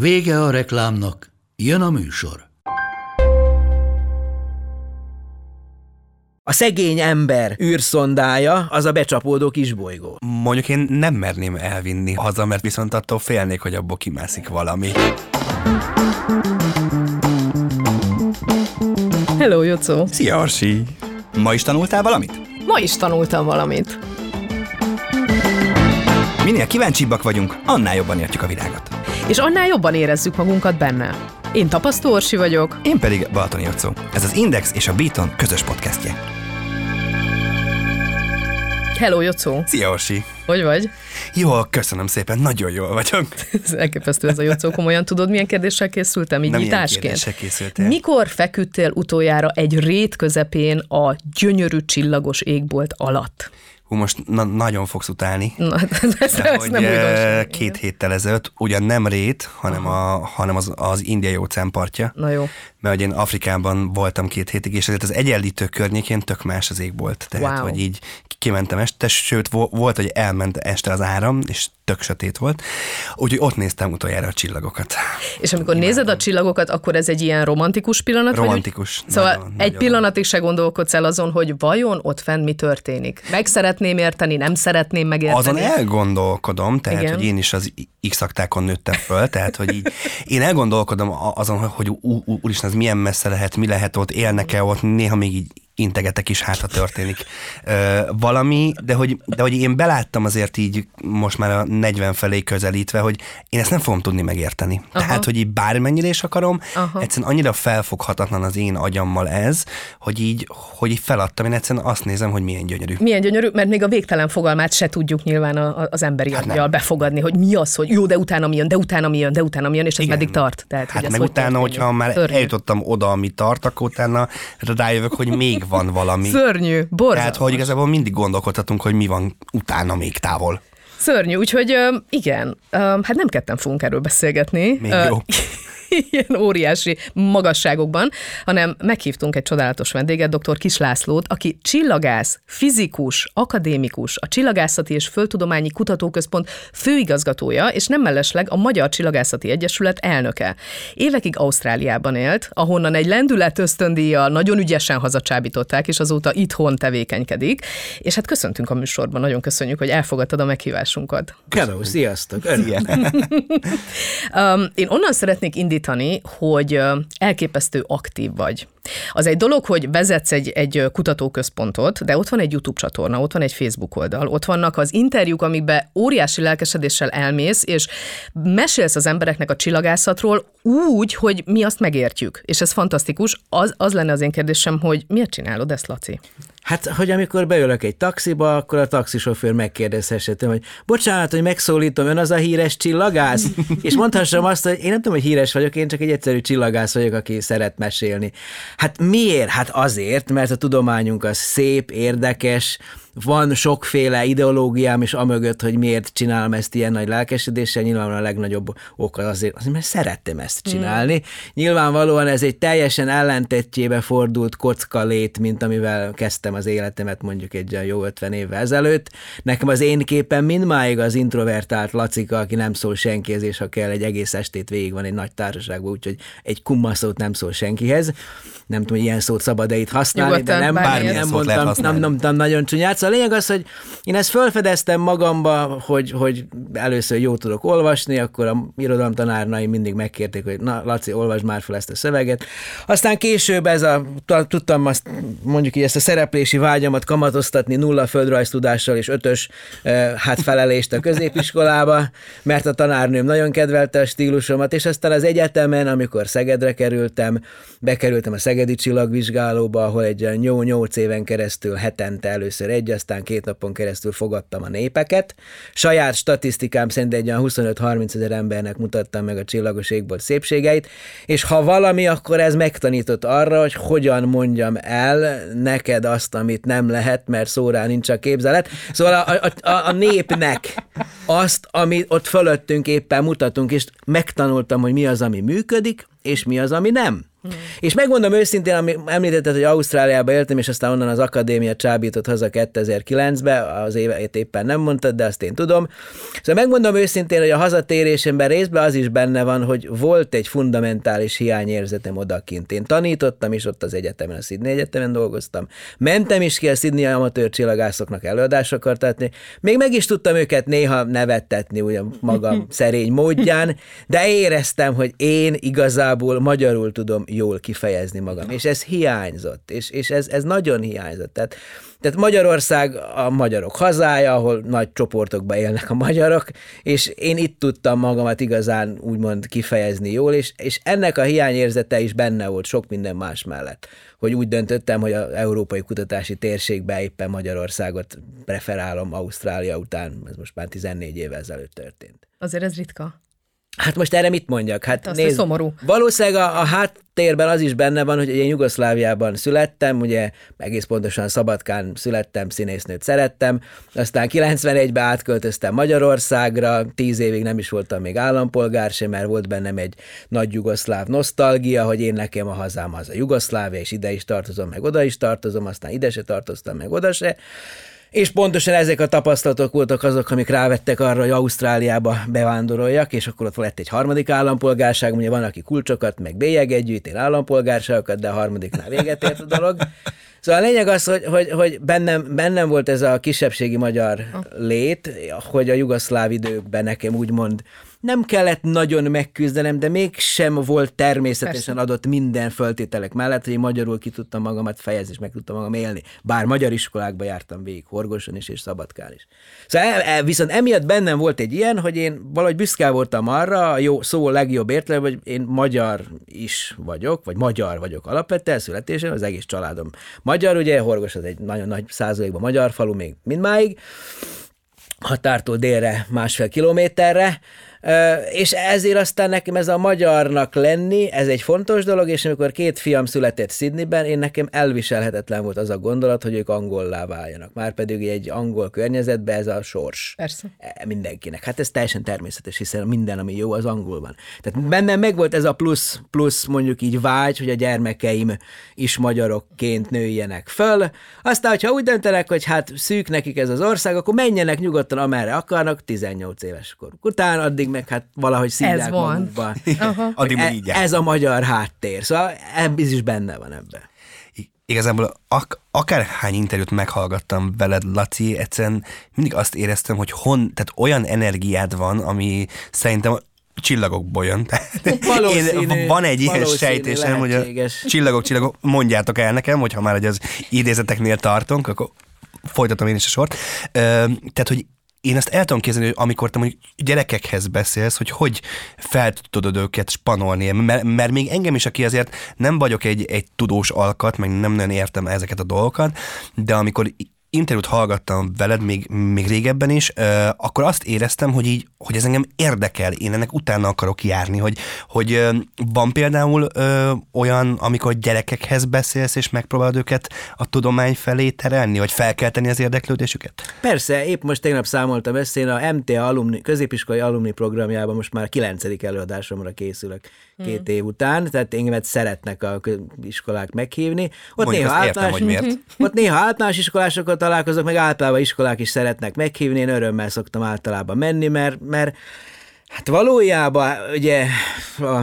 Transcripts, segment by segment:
Vége a reklámnak, jön a műsor. A szegény ember űrszondája az a becsapódó kisbolygó. Mondjuk én nem merném elvinni haza, mert viszont attól félnék, hogy abból kimászik valami. Hello, Jocó! Szia, Arsi! Ma is tanultál valamit? Ma is tanultam valamit. Minél kíváncsibbak vagyunk, annál jobban értjük a világot. És annál jobban érezzük magunkat benne. Én Tapasztó Orsi vagyok. Én pedig Balatoni Jocó. Ez az Index és a Beaton közös podcastje. Hello, Jocó! Szia, Orsi! Hogy vagy? Jól, köszönöm szépen, nagyon jól vagyok. Ez elképesztő ez a Jocó, komolyan tudod, milyen kérdéssel készültem, így ilyen nyitásként? készültél. Mikor feküdtél utoljára egy rét közepén a gyönyörű csillagos égbolt alatt? Hú, most na- nagyon fogsz utálni. Na, ez, ez, De ez hogy nem eh, újdonság. két héttel ezelőtt, ugyan nem rét, hanem, a, hanem az, az indiai óceán partja. Na jó. mert hogy én Afrikában voltam két hétig, és ezért az egyenlítő környékén tök más az ég volt. Tehát, Wow. hogy így kimentem este, sőt, vo- volt, hogy elment este az áram, és tök sötét volt. Úgyhogy ott néztem utoljára a csillagokat. És amikor nézed a csillagokat, akkor ez egy ilyen romantikus pillanat? vagy úgy- Romantikus. Szóval Nagyon, egy nagyon. pillanatig se gondolkodsz el azon, hogy vajon ott fenn mi történik. Meg szeretném érteni, nem szeretném megérteni. Azon elgondolkodom, tehát, Igen. Hogy én is az x aktákon nőttem föl, tehát, hogy így, én elgondolkodom azon, hogy ú- ú- úristen, ez milyen messze lehet, mi lehet ott, élnek-e ott, néha még így integetek is, hát ha történik ö, valami, de hogy, de hogy én beláttam azért így most már a 40 felé közelítve, hogy én ezt nem fogom tudni megérteni. Aha. Tehát, hogy így bármennyire is akarom, Aha. Egyszerűen annyira felfoghatatlan az én agyammal ez, hogy így, hogy így feladtam, én egyszerűen azt nézem, hogy milyen gyönyörű. Milyen gyönyörű, mert még a végtelen fogalmát se tudjuk nyilván a, a- az emberi hát aggyal befogadni, hogy mi az, hogy jó, de utána mi jön, de utána mi jön, de utána mi jön, és ez Igen. meddig tart. Tehát, hogy Hát ez meg hogy utána, történik. hogyha már Szörnyű. eljutottam oda, ami tart, akkor utána rájövök, hogy még van valami. Szörnyű, borzalmas. Tehát, hogy igazából mindig gondolkodhatunk, hogy mi van utána még távol. Szörnyű, úgyhogy igen, hát nem ketten fogunk erről beszélgetni. Még jó. ilyen óriási magasságokban, hanem meghívtunk egy csodálatos vendéget, dr. Kis Lászlót, aki csillagász, fizikus, akadémikus, a Csillagászati és Földtudományi Kutatóközpont főigazgatója, és nem mellesleg a Magyar Csillagászati Egyesület elnöke. Évekig Ausztráliában élt, ahonnan egy lendület ösztöndíjjal nagyon ügyesen hazacsábították, és azóta itthon tevékenykedik. És hát köszöntünk a műsorban, nagyon köszönjük, hogy elfogadtad a meghívásunkat. Hello, sziasztok! Örülök. Um, én onnan szeretnék indítani, hogy ö, elképesztő aktív vagy. Az egy dolog, hogy vezetsz egy, egy kutatóközpontot, de ott van egy YouTube csatorna, ott van egy Facebook oldal, ott vannak az interjúk, amikbe óriási lelkesedéssel elmész, és mesélsz az embereknek a csillagászatról úgy, hogy mi azt megértjük. És ez fantasztikus. Az, az lenne az én kérdésem, hogy miért csinálod ezt, Laci? Hát, hogy amikor beülök egy taxiba, akkor a taxisofőr megkérdezhesse tőlem, hogy bocsánat, hogy megszólítom, ön az a híres csillagász? És mondhassam azt, hogy én nem tudom, hogy híres vagyok, én csak egy egyszerű csillagász vagyok, aki szeret mesélni. Hát miért? Hát azért, mert a tudományunk az szép, érdekes, van sokféle ideológiám is amögött, hogy miért csinálom ezt ilyen nagy lelkesedéssel, nyilvánvalóan a legnagyobb ok az azért, azért mert szerettem ezt csinálni. Mm. Nyilvánvalóan ez egy teljesen ellentetjébe fordult kocka lét, mint amivel kezdtem az életemet mondjuk egy olyan jó 50 évvel ezelőtt. Nekem az én képem mindmáig az introvertált Lacika, aki nem szól senkihez, és ha kell, egy egész estét végig van egy nagy társaságban, úgyhogy egy kummaszót nem szól senkihez. Nem tudom, hogy ilyen szót szabad-e itt használni, Nyugodtan, de nem, bármilyen nem mondtam, nem, nem, nem nagyon csúnyát. Szóval a lényeg az, hogy én ezt felfedeztem magamba, hogy, hogy először jó tudok olvasni, akkor a irodalomtanárnaim mindig megkérték, hogy na, Laci, olvasd már fel ezt a szöveget. Aztán később ez a, ta- tudtam azt, mondjuk így ezt a szereplési vágyamat kamatoztatni nulla földrajztudással és ötös hát felelést a középiskolába, mert a tanárnőm nagyon kedvelte a stílusomat, és aztán az egyetemen, amikor Szegedre kerültem, bekerültem a Szegedi Csillagvizsgálóba, ahol egy olyan 8 éven keresztül hetente először egy aztán két napon keresztül fogadtam a népeket. Saját statisztikám szerint egy olyan 25-30 ezer embernek mutattam meg a csillagos égbolt szépségeit, és ha valami, akkor ez megtanított arra, hogy hogyan mondjam el neked azt, amit nem lehet, mert szóra nincs a képzelet. Szóval a, a, a, a népnek azt, amit ott fölöttünk éppen mutatunk, és megtanultam, hogy mi az, ami működik, és mi az, ami nem. Hmm. És megmondom őszintén, ami említetted, hogy Ausztráliába éltem, és aztán onnan az akadémia csábított haza 2009-be, az évet éppen nem mondtad, de azt én tudom. Szóval megmondom őszintén, hogy a hazatérésemben részben az is benne van, hogy volt egy fundamentális hiányérzetem odakint. Én tanítottam is ott az egyetemen, a Sydney Egyetemen dolgoztam. Mentem is ki a Sydney amatőr csillagászoknak előadásokat tetni. Még meg is tudtam őket néha nevettetni, ugye magam szerény módján, de éreztem, hogy én igazából magyarul tudom jól kifejezni magam. És ez hiányzott, és, és ez, ez nagyon hiányzott. Tehát, tehát Magyarország a magyarok hazája, ahol nagy csoportokban élnek a magyarok, és én itt tudtam magamat igazán úgymond kifejezni jól, és, és ennek a hiányérzete is benne volt sok minden más mellett, hogy úgy döntöttem, hogy az európai kutatási térségbe éppen Magyarországot preferálom Ausztrália után, ez most már 14 évvel ezelőtt történt. Azért ez ritka. Hát most erre mit mondjak? Hát, hát nézd, szomorú. Valószínűleg a, a háttérben az is benne van, hogy én Jugoszláviában születtem, ugye egész pontosan Szabadkán születtem, színésznőt szerettem, aztán 91-ben átköltöztem Magyarországra, tíz évig nem is voltam még állampolgár sem, mert volt bennem egy nagy jugoszláv nosztalgia, hogy én nekem a hazám az a Jugoszlávia, és ide is tartozom, meg oda is tartozom, aztán ide se tartoztam, meg oda se. És pontosan ezek a tapasztalatok voltak azok, amik rávettek arra, hogy Ausztráliába bevándoroljak, és akkor ott lett egy harmadik állampolgárság, ugye van, aki kulcsokat, meg bélyeget gyűjt, én állampolgárságokat, de a harmadiknál véget ért a dolog. Szóval a lényeg az, hogy, hogy, hogy bennem, bennem volt ez a kisebbségi magyar lét, hogy a jugoszláv időkben nekem úgymond nem kellett nagyon megküzdenem, de mégsem volt természetesen Persze. adott minden föltételek mellett, hogy én magyarul ki tudtam magamat fejezni, és meg tudtam magam élni. Bár magyar iskolákba jártam végig, Horgoson is és Szabadkán is. Szóval viszont emiatt bennem volt egy ilyen, hogy én valahogy büszke voltam arra, a jó, szó legjobb értelem, hogy én magyar is vagyok, vagy magyar vagyok alapvetően születésen, az egész családom magyar, ugye Horgos az egy nagyon nagy százalékban magyar falu még mindmáig, határtól délre másfél kilométerre, és ezért aztán nekem ez a magyarnak lenni, ez egy fontos dolog, és amikor két fiam született Sydneyben, én nekem elviselhetetlen volt az a gondolat, hogy ők angollá váljanak. Márpedig egy angol környezetben ez a sors. Persze. E, mindenkinek. Hát ez teljesen természetes, hiszen minden, ami jó, az angolban. Tehát bennem megvolt ez a plusz, plusz mondjuk így vágy, hogy a gyermekeim is magyarokként nőjenek föl. Aztán, hogyha úgy döntenek, hogy hát szűk nekik ez az ország, akkor menjenek nyugodtan amerre akarnak, 18 éves koruk után, addig meg hát valahogy szívják ez van. magukba. Addig e, így Ez a magyar háttér. Szóval ez is benne van ebben. Igazából ak- akárhány interjút meghallgattam veled, Laci, egyszerűen mindig azt éreztem, hogy hon, tehát olyan energiád van, ami szerintem csillagokból jön. Én, van egy ilyen sejtésem, hogy a csillagok, csillagok, mondjátok el nekem, hogyha már az idézeteknél tartunk, akkor folytatom én is a sort. Tehát, hogy én ezt el tudom képzelni, hogy amikor te mondjuk gyerekekhez beszélsz, hogy hogy fel tudod őket spanolni, mert, mert még engem is, aki azért nem vagyok egy, egy tudós alkat, meg nem nagyon értem ezeket a dolgokat, de amikor interjút hallgattam veled még, még régebben is, uh, akkor azt éreztem, hogy így, hogy ez engem érdekel, én ennek utána akarok járni, hogy, hogy uh, van például uh, olyan, amikor gyerekekhez beszélsz, és megpróbálod őket a tudomány felé terelni, vagy felkelteni az érdeklődésüket? Persze, épp most tegnap számoltam ezt, én a MTA alumni, középiskolai alumni programjában most már kilencedik előadásomra készülök két év után, tehát engemet szeretnek a iskolák meghívni. Ott Mondjuk néha általános, értem, hogy miért. Ott néha általános iskolásokat találkozok, meg általában iskolák is szeretnek meghívni, én örömmel szoktam általában menni, mert, mert hát valójában ugye a,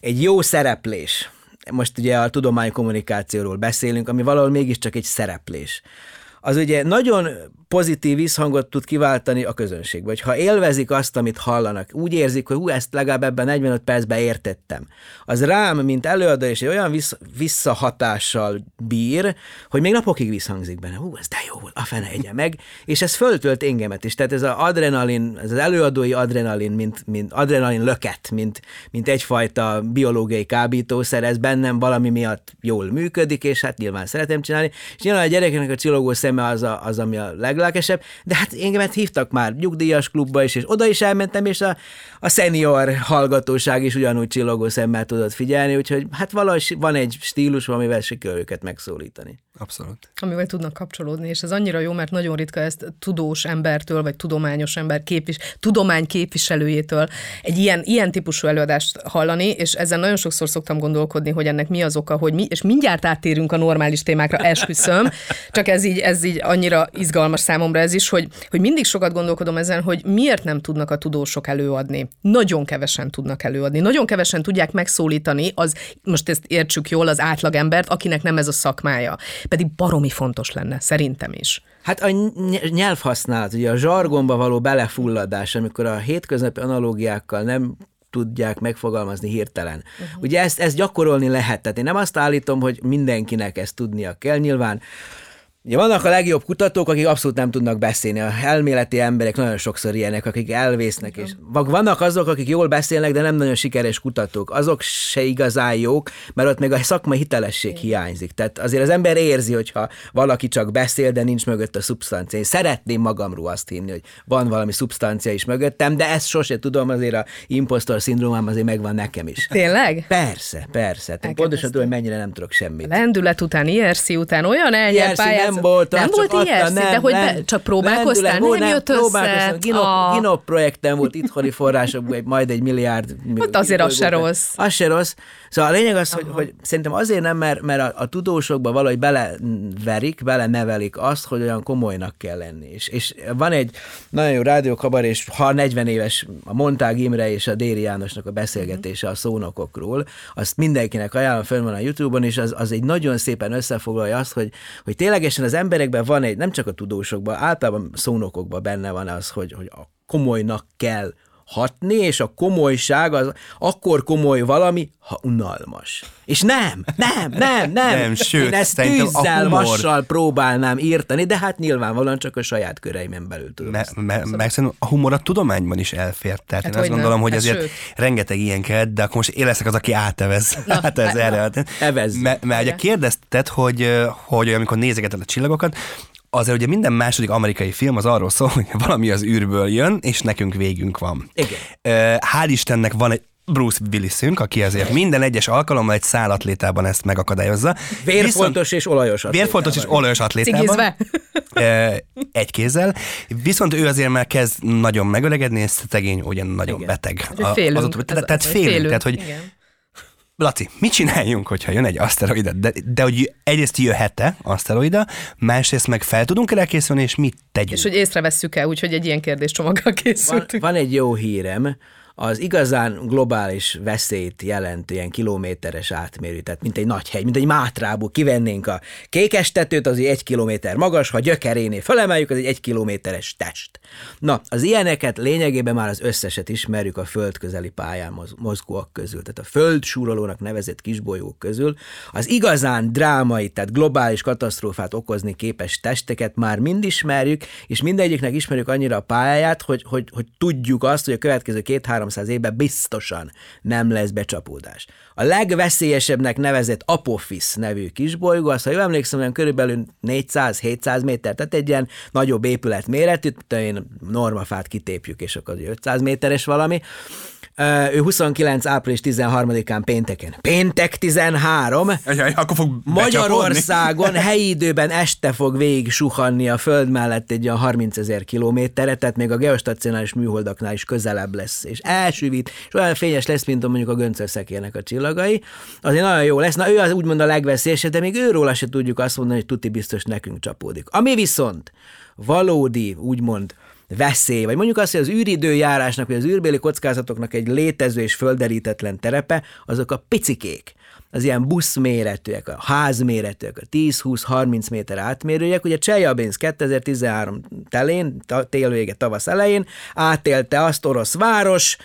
egy jó szereplés, most ugye a tudományi kommunikációról beszélünk, ami valahol mégiscsak egy szereplés. Az ugye nagyon pozitív visszhangot tud kiváltani a közönségbe. Hogy ha élvezik azt, amit hallanak, úgy érzik, hogy hú, ezt legalább ebben 45 percben értettem, az rám, mint előadó, és egy olyan vissz, visszahatással bír, hogy még napokig visszhangzik benne. Hú, ez de jó, a fene egye meg, és ez föltölt engemet is. Tehát ez az adrenalin, ez az előadói adrenalin, mint, mint adrenalin löket, mint, mint egyfajta biológiai kábítószer, ez bennem valami miatt jól működik, és hát nyilván szeretem csinálni. És nyilván a gyerekeknek a csillogó szeme az, a, az ami a leglelkesebb, de hát engemet hívtak már nyugdíjas klubba is, és oda is elmentem, és a, a senior hallgatóság is ugyanúgy csillogó szemmel tudott figyelni, úgyhogy hát valahogy van egy stílus, amivel sikerül őket megszólítani. Abszolút. Amivel tudnak kapcsolódni, és ez annyira jó, mert nagyon ritka ezt tudós embertől, vagy tudományos ember képvis, tudomány képviselőjétől egy ilyen, ilyen típusú előadást hallani, és ezen nagyon sokszor szoktam gondolkodni, hogy ennek mi az oka, hogy mi, és mindjárt áttérünk a normális témákra, esküszöm, csak ez így, ez így annyira izgalmas számomra ez is, hogy, hogy mindig sokat gondolkodom ezen, hogy miért nem tudnak a tudósok előadni. Nagyon kevesen tudnak előadni, nagyon kevesen tudják megszólítani, az, most ezt értsük jól, az átlagembert, akinek nem ez a szakmája pedig baromi fontos lenne, szerintem is. Hát a nyelvhasználat, ugye a zsargonba való belefulladás, amikor a hétköznapi analógiákkal nem tudják megfogalmazni hirtelen. Uh-huh. Ugye ezt, ezt gyakorolni lehet, tehát én nem azt állítom, hogy mindenkinek ezt tudnia kell, nyilván Ugye vannak a legjobb kutatók, akik abszolút nem tudnak beszélni. A elméleti emberek nagyon sokszor ilyenek, akik elvésznek, és vannak azok, akik jól beszélnek, de nem nagyon sikeres kutatók. Azok se igazán jók, mert ott még a szakmai hitelesség hiányzik. Tehát azért az ember érzi, hogyha valaki csak beszél, de nincs mögött a szubstancia. Én szeretném magamról azt hinni, hogy van valami szubstancia is mögöttem, de ezt sose tudom, azért a impostor szindrómám azért megvan nekem is. Tényleg? Persze, persze. Pontosan tudom, hogy mennyire nem tudok semmit. Lendület után, IRC után olyan elnyert nem volt. Nem volt ilyen de hogy nem, be, csak próbálkoztál, nem, nem jött össze. Ginop, a... Ginop projekten volt itthoni forrásokból majd egy milliárd. Hát azért az se rossz. Az se rossz. Szóval a lényeg az, hogy, hogy szerintem azért nem, mert, mert a, a tudósokba valahogy beleverik, belenevelik azt, hogy olyan komolynak kell lenni. És, és van egy nagyon jó rádiókabar, és ha 40 éves a Montág Imre és a Déri Jánosnak a beszélgetése a szónokokról, azt mindenkinek ajánlom, fönn van a Youtube-on, és az, az egy nagyon szépen összefoglalja azt, hogy, hogy ténylegesen az emberekben van egy, nem csak a tudósokban, általában szónokokban benne van az, hogy, hogy a komolynak kell hatni, és a komolyság az akkor komoly valami, ha unalmas. És nem, nem, nem, nem. nem sőt, Én ezt tűzzel, vassal próbálnám írtani, de hát nyilvánvalóan csak a saját köreimen belül tudom. Me, me, meg szerintem a humor a tudományban is elfér. Tehát hát én azt gondolom, nem. hogy hát azért sőt. rengeteg ilyen kell, de akkor most én leszek az, aki átevez. Na, hát ez erre. Evez. Mert ugye kérdezted, hogy, hogy amikor nézegeted a csillagokat, azért ugye minden második amerikai film az arról szól, hogy valami az űrből jön, és nekünk végünk van. Igen. Hál' Istennek van egy Bruce Willisünk, aki azért minden egyes alkalommal egy szállatlétában ezt megakadályozza. Vérfoltos Viszont, és olajos atlétában. Vérfoltos és olajos atlétában. Egy kézzel. Viszont ő azért már kezd nagyon megöregedni, és szegény ugye nagyon Igen. beteg. A, félünk. Az, tehát, tehát félünk. félünk. Tehát, hogy Igen Laci, mit csináljunk, hogyha jön egy aszteroida? De, de hogy egyrészt jöhet-e aszteroida, másrészt meg fel tudunk el készülni, és mit tegyünk? És hogy észreveszünk-e, úgyhogy egy ilyen kérdéscsomaggal készültünk. Van, van egy jó hírem, az igazán globális veszélyt jelentő ilyen kilométeres átmérő, tehát mint egy nagy hegy, mint egy mátrából kivennénk a kékestetőt, az egy kilométer magas, ha gyökerénél felemeljük, az egy egy kilométeres test. Na, az ilyeneket lényegében már az összeset ismerjük a föld közeli pályán mozgóak közül, tehát a föld súrolónak nevezett kisbolyók közül. Az igazán drámai, tehát globális katasztrófát okozni képes testeket már mind ismerjük, és mindegyiknek ismerjük annyira a pályáját, hogy, hogy, hogy tudjuk azt, hogy a következő két-három 300 évben biztosan nem lesz becsapódás. A legveszélyesebbnek nevezett Apophis nevű kisbolygó, azt ha jól emlékszem, olyan körülbelül 400-700 méter, tehát egy ilyen nagyobb épület méretű, én normafát kitépjük, és akkor 500 méteres valami, ő 29. április 13-án pénteken. Péntek 13. Ajaj, akkor fog Magyarországon helyi időben este fog végig suhanni a föld mellett egy olyan 30 ezer kilométerre, tehát még a geostacionális műholdaknál is közelebb lesz, és elsüvít, és olyan fényes lesz, mint mondjuk a göncösszekérnek a csillagai. Azért nagyon jó lesz. Na ő az úgymond a legveszélyesebb, de még őról se tudjuk azt mondani, hogy tuti biztos nekünk csapódik. Ami viszont valódi, úgymond veszély, vagy mondjuk azt, hogy az űridőjárásnak, vagy az űrbéli kockázatoknak egy létező és földerítetlen terepe, azok a picikék az ilyen buszméretűek, a házméretűek, a 10-20-30 méter átmérőjek. Ugye Csejabinsz 2013 telén, télvége tavasz elején átélte azt orosz város,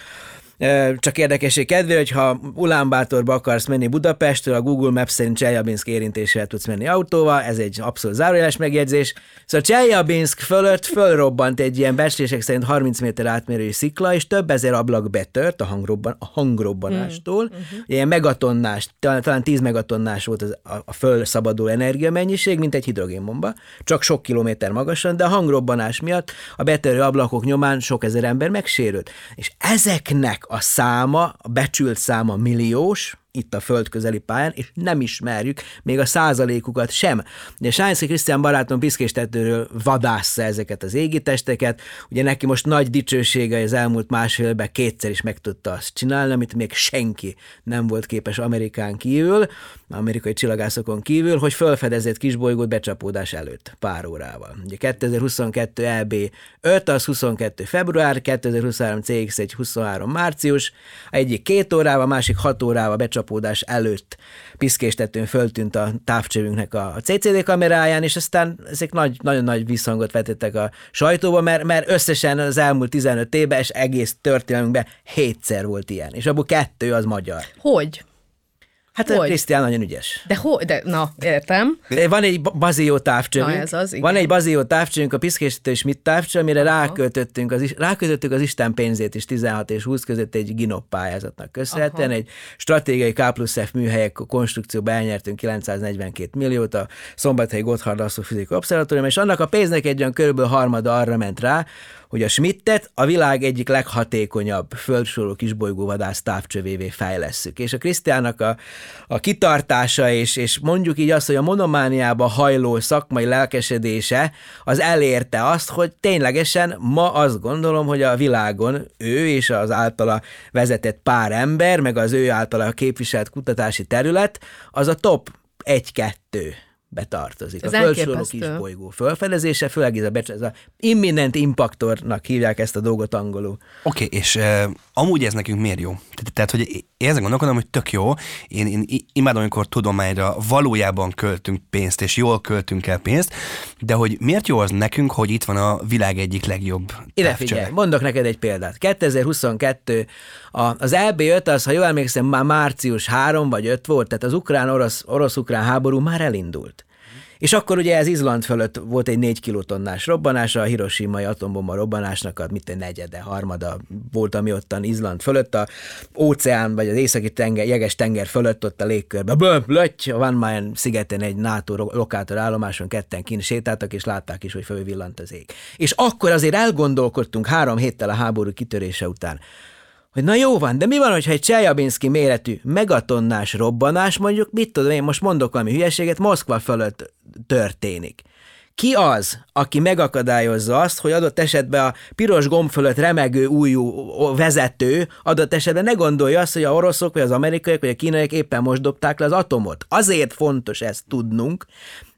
csak érdekesség kedvére, hogy ha Ulánbátorba akarsz menni Budapestről, a Google Maps szerint Cseljabinsk érintéssel tudsz menni autóval, ez egy abszolút zárójeles megjegyzés. Szóval Cseljabinsk fölött fölrobbant egy ilyen becslések szerint 30 méter átmérőjű szikla, és több ezer ablak betört a, hangrobban, a hangrobbanástól. Mm. Uh-huh. Ilyen megatonnás, talán, talán 10 megatonnás volt az, a, a fölszabaduló energiamennyiség, mint egy hidrogénbomba, csak sok kilométer magasan, de a hangrobbanás miatt a betörő ablakok nyomán sok ezer ember megsérült. És ezeknek a száma, a becsült száma milliós, itt a földközeli pályán, és nem ismerjük még a százalékukat sem. Ugye Sánszki Krisztián barátom piszkéstetőről vadásza ezeket az égitesteket, ugye neki most nagy dicsősége az elmúlt másfél évben kétszer is meg tudta azt csinálni, amit még senki nem volt képes Amerikán kívül, amerikai csillagászokon kívül, hogy felfedezett kisbolygót becsapódás előtt pár órával. Ugye 2022 EB 5, az 22 február, 2023 CX1 23 március, egyik két órával, másik hat órával becsapódás becsapódás előtt piszkéstetőn föltűnt a távcsövünknek a CCD kameráján, és aztán ezek nagy, nagyon nagy visszhangot vetettek a sajtóba, mert, mert összesen az elmúlt 15 évben és egész történelmünkben hétszer volt ilyen, és abból kettő az magyar. Hogy? Hát hogy? Krisztián nagyon ügyes. De hogy? De, na, értem. Van egy bazió távcsövünk. Na, ez az, igen. Van egy bazió távcsövünk, a piszkésítő és mit távcső, amire ráköltöttünk az, ráköltöttük az Isten pénzét is 16 és 20 között egy GINOP pályázatnak köszönhetően. Aha. Egy stratégiai K plusz F műhelyek konstrukcióba elnyertünk 942 milliót a Szombathelyi Gotthard Asztrofizikai Obszervatórium, és annak a pénznek egy olyan körülbelül harmada arra ment rá, hogy a Schmidtet a világ egyik leghatékonyabb földsoroló kisbolygóvadász távcsövévé fejlesszük. És a Krisztiának a, a kitartása, és, és mondjuk így azt, hogy a monomániába hajló szakmai lelkesedése, az elérte azt, hogy ténylegesen ma azt gondolom, hogy a világon ő és az általa vezetett pár ember, meg az ő általa képviselt kutatási terület, az a top 1-2 betartozik. Ez a földsoroló kis bolygó fölfedezése, főleg ez a, becs- ez a imminent impaktornak hívják ezt a dolgot angolul. Oké, okay, és uh, amúgy ez nekünk miért jó? Tehát, hogy én ezen gondolkodom, hogy tök jó. Én, én imádom, amikor tudományra valójában költünk pénzt, és jól költünk el pénzt, de hogy miért jó az nekünk, hogy itt van a világ egyik legjobb Ide figyelj, mondok neked egy példát. 2022 a, az EB5 az, ha jól emlékszem, már március 3 vagy 5 volt, tehát az ukrán-orosz, orosz-ukrán háború már elindult. És akkor ugye ez Izland fölött volt egy 4 kilotonnás robbanása, a Hiroshima atombomba robbanásnak a mit negyede, harmada volt, ami ottan Izland fölött, a óceán vagy az északi tenger, jeges tenger fölött ott a légkörbe. Bö, löty, a Van Mayen szigeten egy NATO lokátor állomáson ketten kint sétáltak, és látták is, hogy fölvillant az ég. És akkor azért elgondolkodtunk három héttel a háború kitörése után, hogy na jó van, de mi van, hogyha egy Cseljabinszki méretű megatonnás robbanás, mondjuk, mit tudom én, most mondok valami hülyeséget, Moszkva fölött történik. Ki az, aki megakadályozza azt, hogy adott esetben a piros gomb fölött remegő újú vezető adott esetben ne gondolja azt, hogy a oroszok, vagy az amerikaiak, vagy a kínaiak éppen most dobták le az atomot. Azért fontos ezt tudnunk,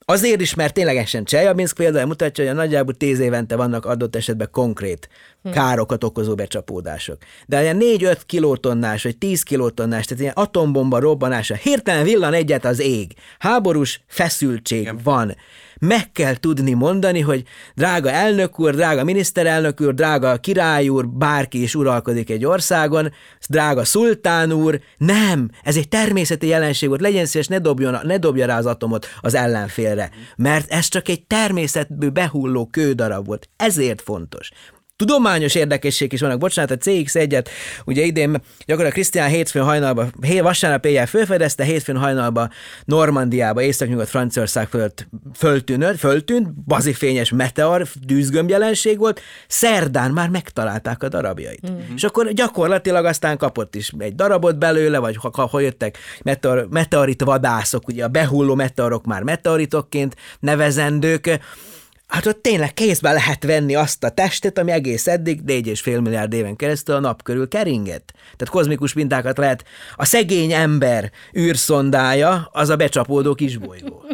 Azért is, mert ténylegesen Csejabinsk például mutatja, hogy a nagyjából tíz évente vannak adott esetben konkrét károkat okozó becsapódások. De ilyen 4-5 kilotonnás, vagy 10 kilotonnás, tehát ilyen atombomba robbanása, hirtelen villan egyet az ég. Háborús feszültség Igen. van meg kell tudni mondani, hogy drága elnök úr, drága miniszterelnök úr, drága király úr, bárki is uralkodik egy országon, drága szultán úr, nem, ez egy természeti jelenség volt, legyen szíves, ne, dobjon, ne dobja rá az atomot az ellenfélre, mert ez csak egy természetből behulló kődarab volt, ezért fontos tudományos érdekesség is vannak. Bocsánat, a CX1-et ugye idén gyakorlatilag Krisztián hétfőn hajnalban, vasárnap éjjel fölfedezte, hétfőn hajnalban Normandiába, észak-nyugat Franciaország fölött föltűnött, föltűnt, bazifényes meteor, dűzgömb jelenség volt, szerdán már megtalálták a darabjait. Mm-hmm. És akkor gyakorlatilag aztán kapott is egy darabot belőle, vagy ha, ha, ha jöttek meteor, meteorit vadászok, ugye a behulló meteorok már meteoritokként nevezendők, hát ott tényleg kézbe lehet venni azt a testet, ami egész eddig 4,5 milliárd éven keresztül a nap körül keringett. Tehát kozmikus mintákat lehet. A szegény ember űrszondája az a becsapódó kisbolygó.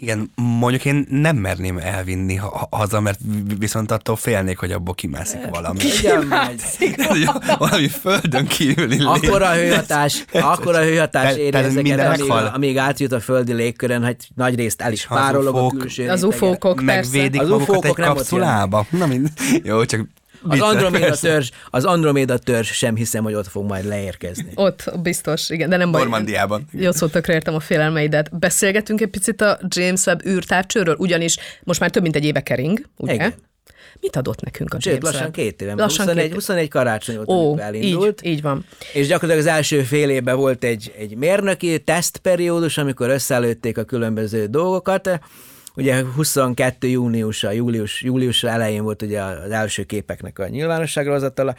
Igen, mondjuk én nem merném elvinni ha- haza, mert viszont attól félnék, hogy abból kimászik valami. Megy. valami földön kívüli. Akkor a hőhatás, akkor a hőhatás tehát ezeket, amíg, amíg átjut a földi légkörön, hogy nagy részt el is az párolog a külső Az ufókok persze. Megvédik Az magukat ufókok egy nem kapszulába. Na, mind... Jó, csak Az Andromeda törzs, az Andromeda törzs sem hiszem, hogy ott fog majd leérkezni. Ott biztos, igen, de nem baj. Normandiában. Jó szó, tökre értem a félelmeidet. Beszélgetünk egy picit a James Webb űrtávcsőről, ugyanis most már több mint egy éve kering, ugye? Igen. Mit adott nekünk a Sőt, James lassan Webb? két éve, Lassan 21, két 21 karácsony óta, Ó, elindult. így, így van. És gyakorlatilag az első fél évben volt egy, egy mérnöki tesztperiódus, amikor összeelőtték a különböző dolgokat. Ugye 22. júniusa, július, július elején volt ugye az első képeknek a nyilvánosságra hozatala.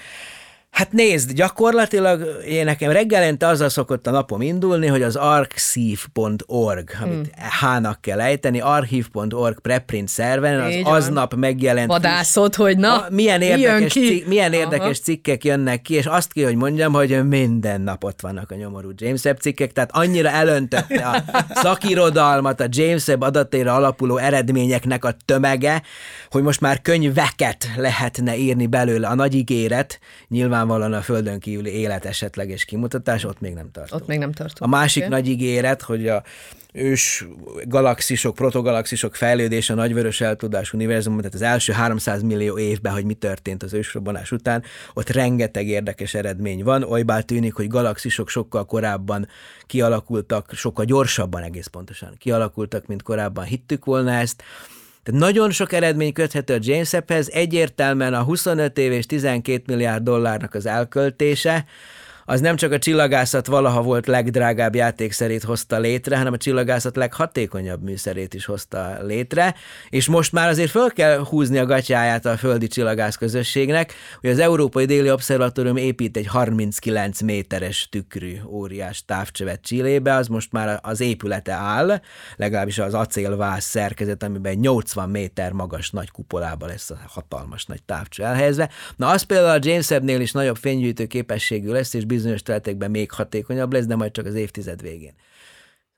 Hát nézd, gyakorlatilag én nekem reggelente azzal szokott a napom indulni, hogy az archive.org, amit H-nak kell ejteni, archive.org preprint szerven, az Így van. aznap megjelent Vadászott, hogy na, a, milyen érdekes, ki? cik, milyen Aha. érdekes cikkek jönnek ki, és azt ki, hogy mondjam, hogy minden nap ott vannak a nyomorú James Webb cikkek, tehát annyira elöntötte a szakirodalmat, a James Webb adatéra alapuló eredményeknek a tömege, hogy most már könyveket lehetne írni belőle. A nagy ígéret, nyilvánvalóan a földön kívüli élet esetleges kimutatás, ott még nem tart. Ott még nem tartunk. A másik Oké. nagy ígéret, hogy a ős galaxisok, protogalaxisok fejlődése a nagyvörös eltudás univerzumban, tehát az első 300 millió évben, hogy mi történt az ősrobbanás után, ott rengeteg érdekes eredmény van, olybá tűnik, hogy galaxisok sokkal korábban kialakultak, sokkal gyorsabban egész pontosan kialakultak, mint korábban hittük volna ezt, tehát nagyon sok eredmény köthető a James Webbhez, egyértelműen a 25 év és 12 milliárd dollárnak az elköltése, az nem csak a csillagászat valaha volt legdrágább játékszerét hozta létre, hanem a csillagászat leghatékonyabb műszerét is hozta létre, és most már azért föl kell húzni a gatyáját a földi csillagász közösségnek, hogy az Európai Déli Obszervatórium épít egy 39 méteres tükrű óriás távcsövet Csillébe, az most már az épülete áll, legalábbis az acélvász szerkezet, amiben egy 80 méter magas nagy kupolába lesz a hatalmas nagy távcső elhelyezve. Na az például a James Webb-nél is nagyobb fénygyűjtő képességű lesz, és bizonyos területekben még hatékonyabb lesz, de majd csak az évtized végén.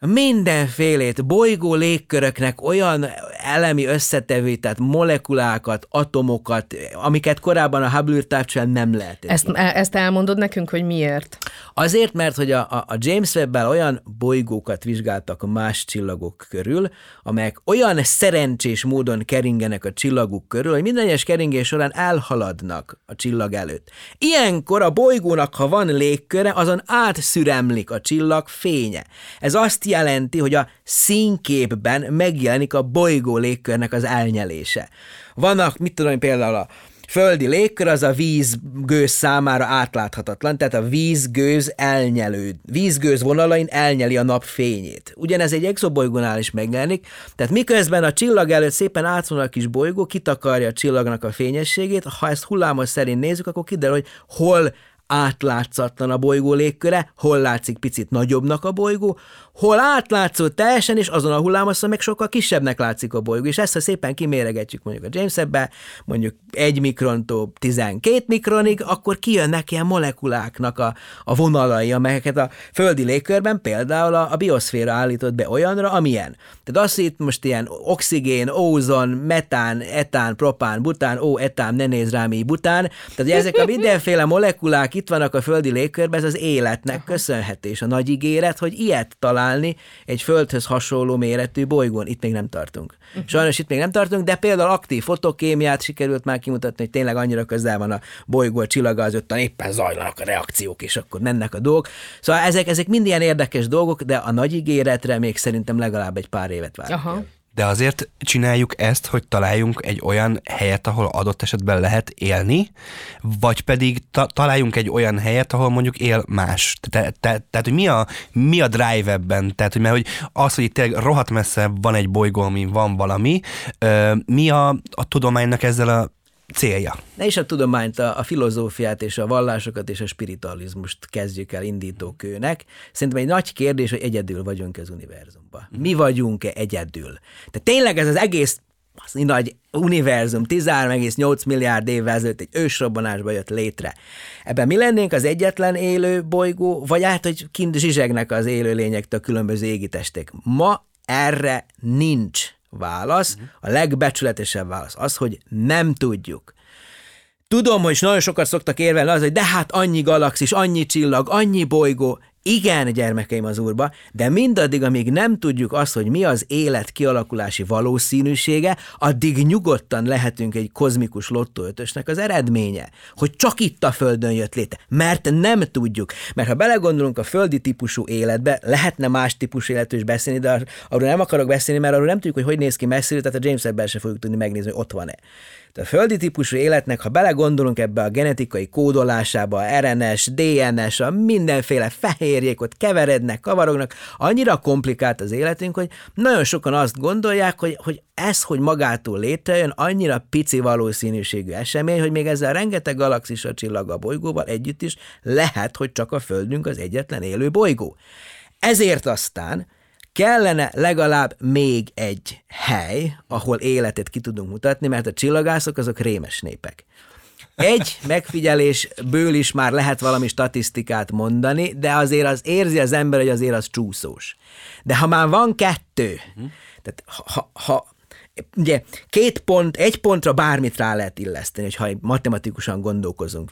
Mindenfélét, bolygó légköröknek olyan elemi összetevőit, tehát molekulákat, atomokat, amiket korábban a Hubble űrtávcsően nem lehetett. Ezt, e- ezt elmondod nekünk, hogy miért? Azért, mert hogy a, a, James webb olyan bolygókat vizsgáltak más csillagok körül, amelyek olyan szerencsés módon keringenek a csillaguk körül, hogy minden egyes keringés során elhaladnak a csillag előtt. Ilyenkor a bolygónak, ha van légköre, azon átszüremlik a csillag fénye. Ez azt jelenti, hogy a színképben megjelenik a bolygó légkörnek az elnyelése. Vannak, mit tudom például a földi légkör az a vízgőz számára átláthatatlan, tehát a vízgőz elnyelő, vízgőz vonalain elnyeli a nap fényét. Ugyanez egy exobolygónál is megjelenik, tehát miközben a csillag előtt szépen átvonal a kis bolygó, kitakarja a csillagnak a fényességét, ha ezt hullámos szerint nézzük, akkor kiderül, hogy hol átlátszatlan a bolygó légköre, hol látszik picit nagyobbnak a bolygó, hol átlátszó teljesen, és azon a hullámoszon meg sokkal kisebbnek látszik a bolygó. És ezt, ha szépen kiméregetjük mondjuk a James Webb-be, mondjuk egy mikrontól 12 mikronig, akkor kijönnek ilyen molekuláknak a, a vonalai, amelyeket a földi légkörben például a, a bioszféra állított be olyanra, amilyen. Tehát azt, itt most ilyen oxigén, ózon, metán, etán, propán, bután, ó, etán, ne néz rám így bután, tehát ezek a mindenféle molekulák itt vannak a földi légkörben, ez az életnek köszönhető, és a nagy ígéret, hogy ilyet találni egy földhöz hasonló méretű bolygón. Itt még nem tartunk. Sajnos itt még nem tartunk, de például aktív fotokémiát sikerült már kimutatni, hogy tényleg annyira közel van a bolygó a csillaga az ötten, éppen zajlanak a reakciók, és akkor mennek a dolgok. Szóval ezek, ezek mind ilyen érdekes dolgok, de a nagy ígéretre még szerintem legalább egy pár évet várunk. Aha. De azért csináljuk ezt, hogy találjunk egy olyan helyet, ahol adott esetben lehet élni, vagy pedig ta- találjunk egy olyan helyet, ahol mondjuk él más. Te- te- Tehát, hogy mi a, mi a drive ebben? Tehát, hogy mert hogy az, hogy itt tényleg rohadt messze van egy bolygó, ami van valami, mi a, a tudománynak ezzel a célja? Ne is a tudományt, a, a filozófiát és a vallásokat és a spiritualizmust kezdjük el indítókőnek. Szerintem egy nagy kérdés, hogy egyedül vagyunk az univerzumban. Mi vagyunk-e egyedül? Tehát tényleg ez az egész az nagy univerzum 13,8 milliárd évvel ezelőtt egy ősrobbanásba jött létre. Ebben mi lennénk az egyetlen élő bolygó, vagy hát, hogy kint zsizsegnek az élőlényektől különböző égitestek. Ma erre nincs válasz. A legbecsületesebb válasz az, hogy nem tudjuk. Tudom, hogy nagyon sokat szoktak érvelni az, hogy de hát annyi galaxis, annyi csillag, annyi bolygó. Igen, gyermekeim az úrba, de mindaddig, amíg nem tudjuk azt, hogy mi az élet kialakulási valószínűsége, addig nyugodtan lehetünk egy kozmikus lottóötösnek az eredménye, hogy csak itt a Földön jött léte, mert nem tudjuk. Mert ha belegondolunk a földi típusú életbe, lehetne más típusú életről is beszélni, de ar- arról nem akarok beszélni, mert arról nem tudjuk, hogy hogy néz ki messziről, tehát a James Webb-ben se fogjuk tudni megnézni, hogy ott van-e. De a földi típusú életnek, ha belegondolunk ebbe a genetikai kódolásába, RNS, DNS, a mindenféle fehérjék ott keverednek, kavarognak, annyira komplikált az életünk, hogy nagyon sokan azt gondolják, hogy, hogy ez, hogy magától létrejön, annyira pici valószínűségű esemény, hogy még ezzel rengeteg galaxis a csillag a bolygóval együtt is lehet, hogy csak a Földünk az egyetlen élő bolygó. Ezért aztán kellene legalább még egy hely, ahol életet ki tudunk mutatni, mert a csillagászok azok rémes népek. Egy megfigyelésből is már lehet valami statisztikát mondani, de azért az érzi az ember, hogy azért az csúszós. De ha már van kettő, tehát ha, ha ugye két pont, egy pontra bármit rá lehet illeszteni, hogyha matematikusan gondolkozunk,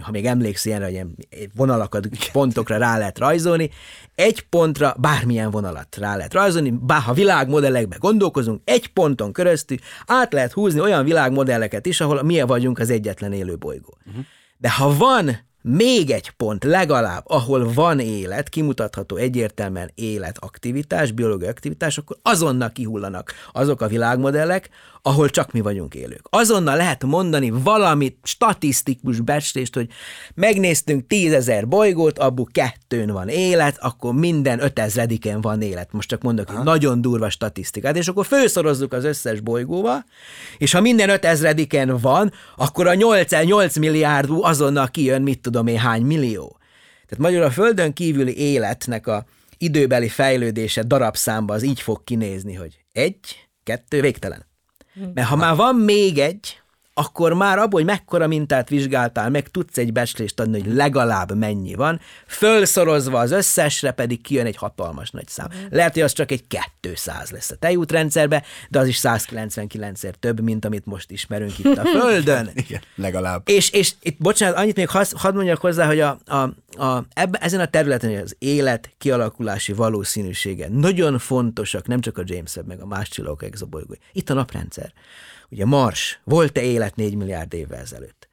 ha még emlékszel ilyenre, hogy ilyen vonalakat pontokra rá lehet rajzolni, egy pontra bármilyen vonalat rá lehet rajzolni, bár ha világmodellekben gondolkozunk, egy ponton keresztül át lehet húzni olyan világmodelleket is, ahol mi vagyunk az egyetlen élő bolygó. Uh-huh. De ha van még egy pont legalább, ahol van élet, kimutatható egyértelműen életaktivitás, biológiai aktivitás, akkor azonnal kihullanak azok a világmodellek, ahol csak mi vagyunk élők. Azonnal lehet mondani valamit, statisztikus becslést, hogy megnéztünk tízezer bolygót, abból kettőn van élet, akkor minden ötezrediken van élet. Most csak mondok egy nagyon durva statisztikát, és akkor főszorozzuk az összes bolygóval, és ha minden ötezrediken van, akkor a 8, 8 milliárdú azonnal kijön, mit tudom én, hány millió. Tehát magyarul a Földön kívüli életnek a időbeli fejlődése darabszámba az így fog kinézni, hogy egy, kettő, végtelen. Mert ha már van még egy, akkor már abból, hogy mekkora mintát vizsgáltál, meg tudsz egy becslést adni, hogy legalább mennyi van, fölszorozva az összesre pedig kijön egy hatalmas nagy szám. Lehet, hogy az csak egy 200 lesz a tejútrendszerbe, de az is 199-szer több, mint amit most ismerünk itt a Földön. Igen, legalább. És, és itt, bocsánat, annyit még hadd had mondjak hozzá, hogy a, a, a, ebbe, ezen a területen az élet kialakulási valószínűsége nagyon fontosak, nem csak a James Webb, meg a más csillagok exobolygói. Itt a naprendszer. Ugye Mars, volt-e élet 4 milliárd évvel ezelőtt?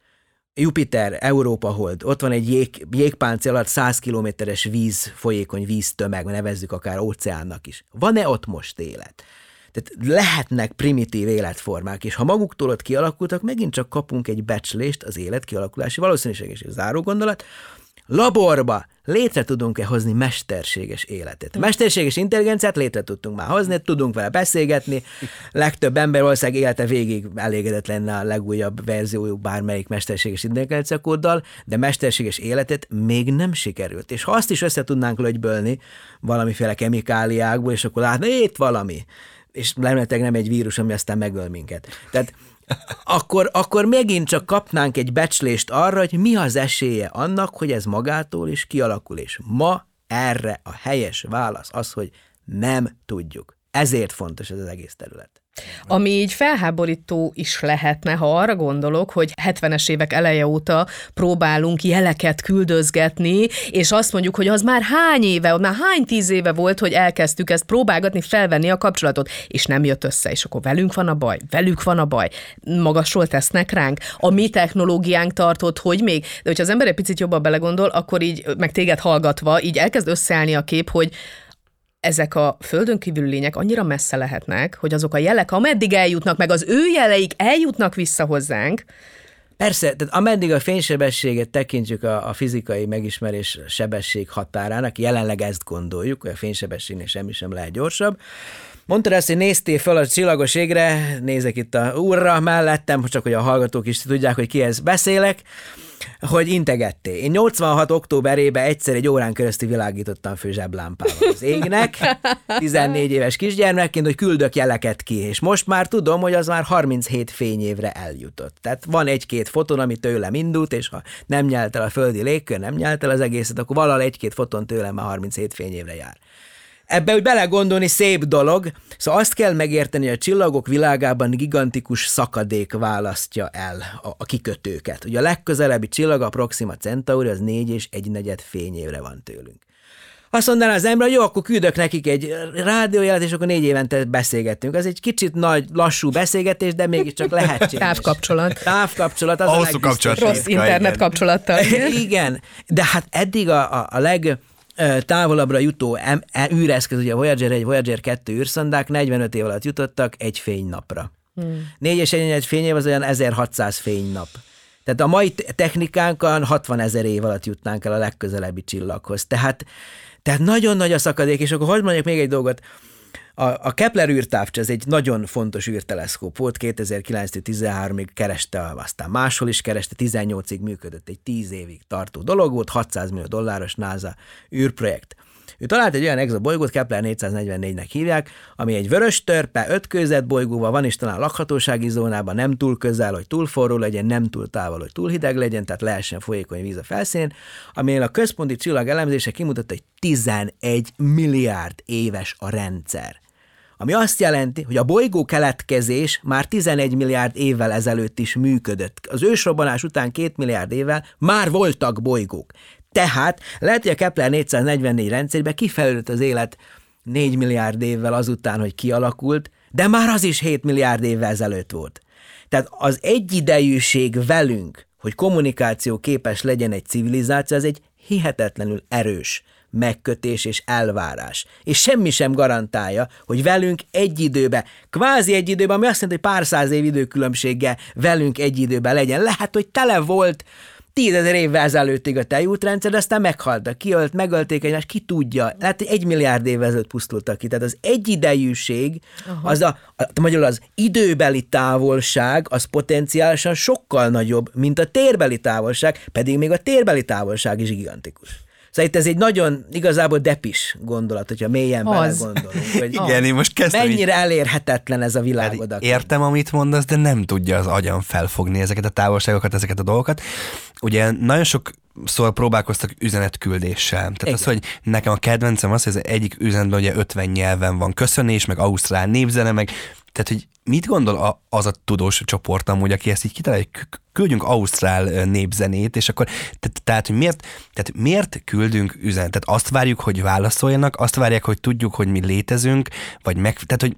Jupiter, Európa hold, ott van egy jég, jégpáncél alatt 100 kilométeres víz, folyékony víztömeg, nevezzük akár óceánnak is. Van-e ott most élet? Tehát lehetnek primitív életformák, és ha maguktól ott kialakultak, megint csak kapunk egy becslést az élet kialakulási valószínűség és záró gondolat, laborba létre tudunk-e hozni mesterséges életet. Mesterséges intelligenciát létre tudtunk már hozni, tudunk vele beszélgetni, legtöbb ember valószínűleg élete végig elégedett lenne a legújabb verziójuk bármelyik mesterséges intelligencia kóddal, de mesterséges életet még nem sikerült. És ha azt is össze tudnánk lögybölni valamiféle kemikáliákból, és akkor látna, itt valami, és remélhetőleg nem egy vírus, ami aztán megöl minket. Tehát akkor, akkor megint csak kapnánk egy becslést arra, hogy mi az esélye annak, hogy ez magától is kialakul. És ma erre a helyes válasz az, hogy nem tudjuk. Ezért fontos ez az egész terület. Ami így felháborító is lehetne, ha arra gondolok, hogy 70-es évek eleje óta próbálunk jeleket küldözgetni, és azt mondjuk, hogy az már hány éve, már hány tíz éve volt, hogy elkezdtük ezt próbálgatni, felvenni a kapcsolatot, és nem jött össze, és akkor velünk van a baj, velük van a baj, magasról tesznek ránk, a mi technológiánk tartott, hogy még, de hogyha az ember egy picit jobban belegondol, akkor így, meg téged hallgatva, így elkezd összeállni a kép, hogy ezek a földön kívüli lények annyira messze lehetnek, hogy azok a jelek, ameddig eljutnak, meg az ő jeleik eljutnak vissza hozzánk, Persze, tehát ameddig a fénysebességet tekintjük a, a fizikai megismerés sebesség határának, jelenleg ezt gondoljuk, hogy a fénysebességnél semmi sem lehet gyorsabb, Mondtad ezt, hogy néztél fel a csillagos égre, nézek itt a úrra mellettem, csak hogy a hallgatók is tudják, hogy kihez beszélek, hogy integettél. Én 86. októberében egyszer egy órán keresztül világítottam fő zseblámpával az égnek, 14 éves kisgyermekként, hogy küldök jeleket ki, és most már tudom, hogy az már 37 fényévre eljutott. Tehát van egy-két foton, ami tőlem indult, és ha nem nyelt el a földi légkör, nem nyelt el az egészet, akkor valahol egy-két foton tőlem már 37 fényévre jár. Ebbe úgy belegondolni szép dolog, szóval azt kell megérteni, hogy a csillagok világában gigantikus szakadék választja el a, a kikötőket. Ugye a legközelebbi csillag, a Proxima Centauri, az négy és egy negyed fényévre van tőlünk. Azt mondaná az ember, hogy jó, akkor küldök nekik egy rádiójelet, és akkor négy évente beszélgettünk. Ez egy kicsit nagy, lassú beszélgetés, de mégiscsak lehetséges. Távkapcsolat. Távkapcsolat, az hosszú kapcsolat. Rossz internet igen. kapcsolattal. Igen, de hát eddig a, a, a leg távolabbra jutó em, e, űreszköz, ugye a Voyager 1, Voyager 2 űrszondák 45 év alatt jutottak egy fénynapra. Hmm. 4 és 1 fényév az olyan 1600 fénynap. Tehát a mai te- technikánkkal 60 ezer év alatt jutnánk el a legközelebbi csillaghoz. Tehát, tehát nagyon nagy a szakadék, és akkor hogy mondjak még egy dolgot, a, a Kepler űrtávcsa, ez egy nagyon fontos űrteleszkóp volt, 2009-13-ig kereste, aztán máshol is kereste, 18-ig működött, egy 10 évig tartó dolog volt, 600 millió dolláros NASA űrprojekt. Ő talált egy olyan exobolygót, Kepler 444-nek hívják, ami egy vörös törpe, öt kőzet bolygóval van, és talán lakhatósági zónában nem túl közel, hogy túl forró legyen, nem túl távol, hogy túl hideg legyen, tehát lehessen folyékony víz a felszínén, aminél a központi csillag elemzése kimutatta, hogy 11 milliárd éves a rendszer. Ami azt jelenti, hogy a bolygó keletkezés már 11 milliárd évvel ezelőtt is működött. Az ősrobbanás után 2 milliárd évvel már voltak bolygók. Tehát lehet, hogy a Kepler 444 rendszerben kifejlődött az élet 4 milliárd évvel azután, hogy kialakult, de már az is 7 milliárd évvel ezelőtt volt. Tehát az egyidejűség velünk, hogy kommunikáció képes legyen egy civilizáció, az egy hihetetlenül erős megkötés és elvárás. És semmi sem garantálja, hogy velünk egy időbe, kvázi egy időben, ami azt jelenti, hogy pár száz év időkülönbséggel velünk egy időben legyen. Lehet, hogy tele volt tízezer évvel ezelőttig a tejútrendszer, de aztán meghaltak, kiölt, megölték egymást, ki tudja. Hogy egy milliárd évvel ezelőtt pusztultak ki. Tehát az egyidejűség, az a, a, magyarul az időbeli távolság, az potenciálisan sokkal nagyobb, mint a térbeli távolság, pedig még a térbeli távolság is gigantikus. Szóval itt ez egy nagyon igazából depis gondolat, hogyha mélyen Az. belegondolunk, hogy Igen, én most kezdtem így- mennyire elérhetetlen ez a világ Pedig oda. Értem, amit mondasz, de nem tudja az agyam felfogni ezeket a távolságokat, ezeket a dolgokat. Ugye nagyon sok szóval próbálkoztak üzenetküldéssel. Tehát Igen. az, hogy nekem a kedvencem az, hogy az egyik üzenetben ugye 50 nyelven van köszönés, meg ausztrál népzene, meg tehát, hogy mit gondol a, az a tudós csoport amúgy, aki ezt így kitalálja, hogy küldjünk ausztrál népzenét, és akkor, tehát, tehát, hogy miért, tehát miért küldünk üzenetet? Azt várjuk, hogy válaszoljanak, azt várják, hogy tudjuk, hogy mi létezünk, vagy meg, tehát, hogy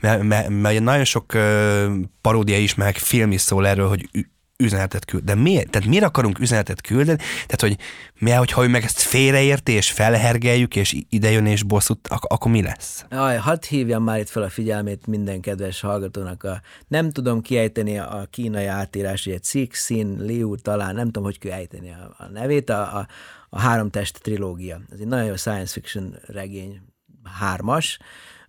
mert, mert, mert nagyon sok paródia is, meg film is szól erről, hogy üzenetet küld. De miért? Tehát miért akarunk üzenetet küldeni? Tehát, hogy mi, hogyha ő meg ezt félreérti, és felhergeljük, és idejön, és bosszút, ak- akkor mi lesz? Aj, hadd hívjam már itt fel a figyelmét minden kedves hallgatónak. A, nem tudom kiejteni a kínai átírás, ugye Cixin, Liu talán, nem tudom, hogy kell a, a nevét, a, a, a Három test trilógia. Ez egy nagyon jó science fiction regény, hármas,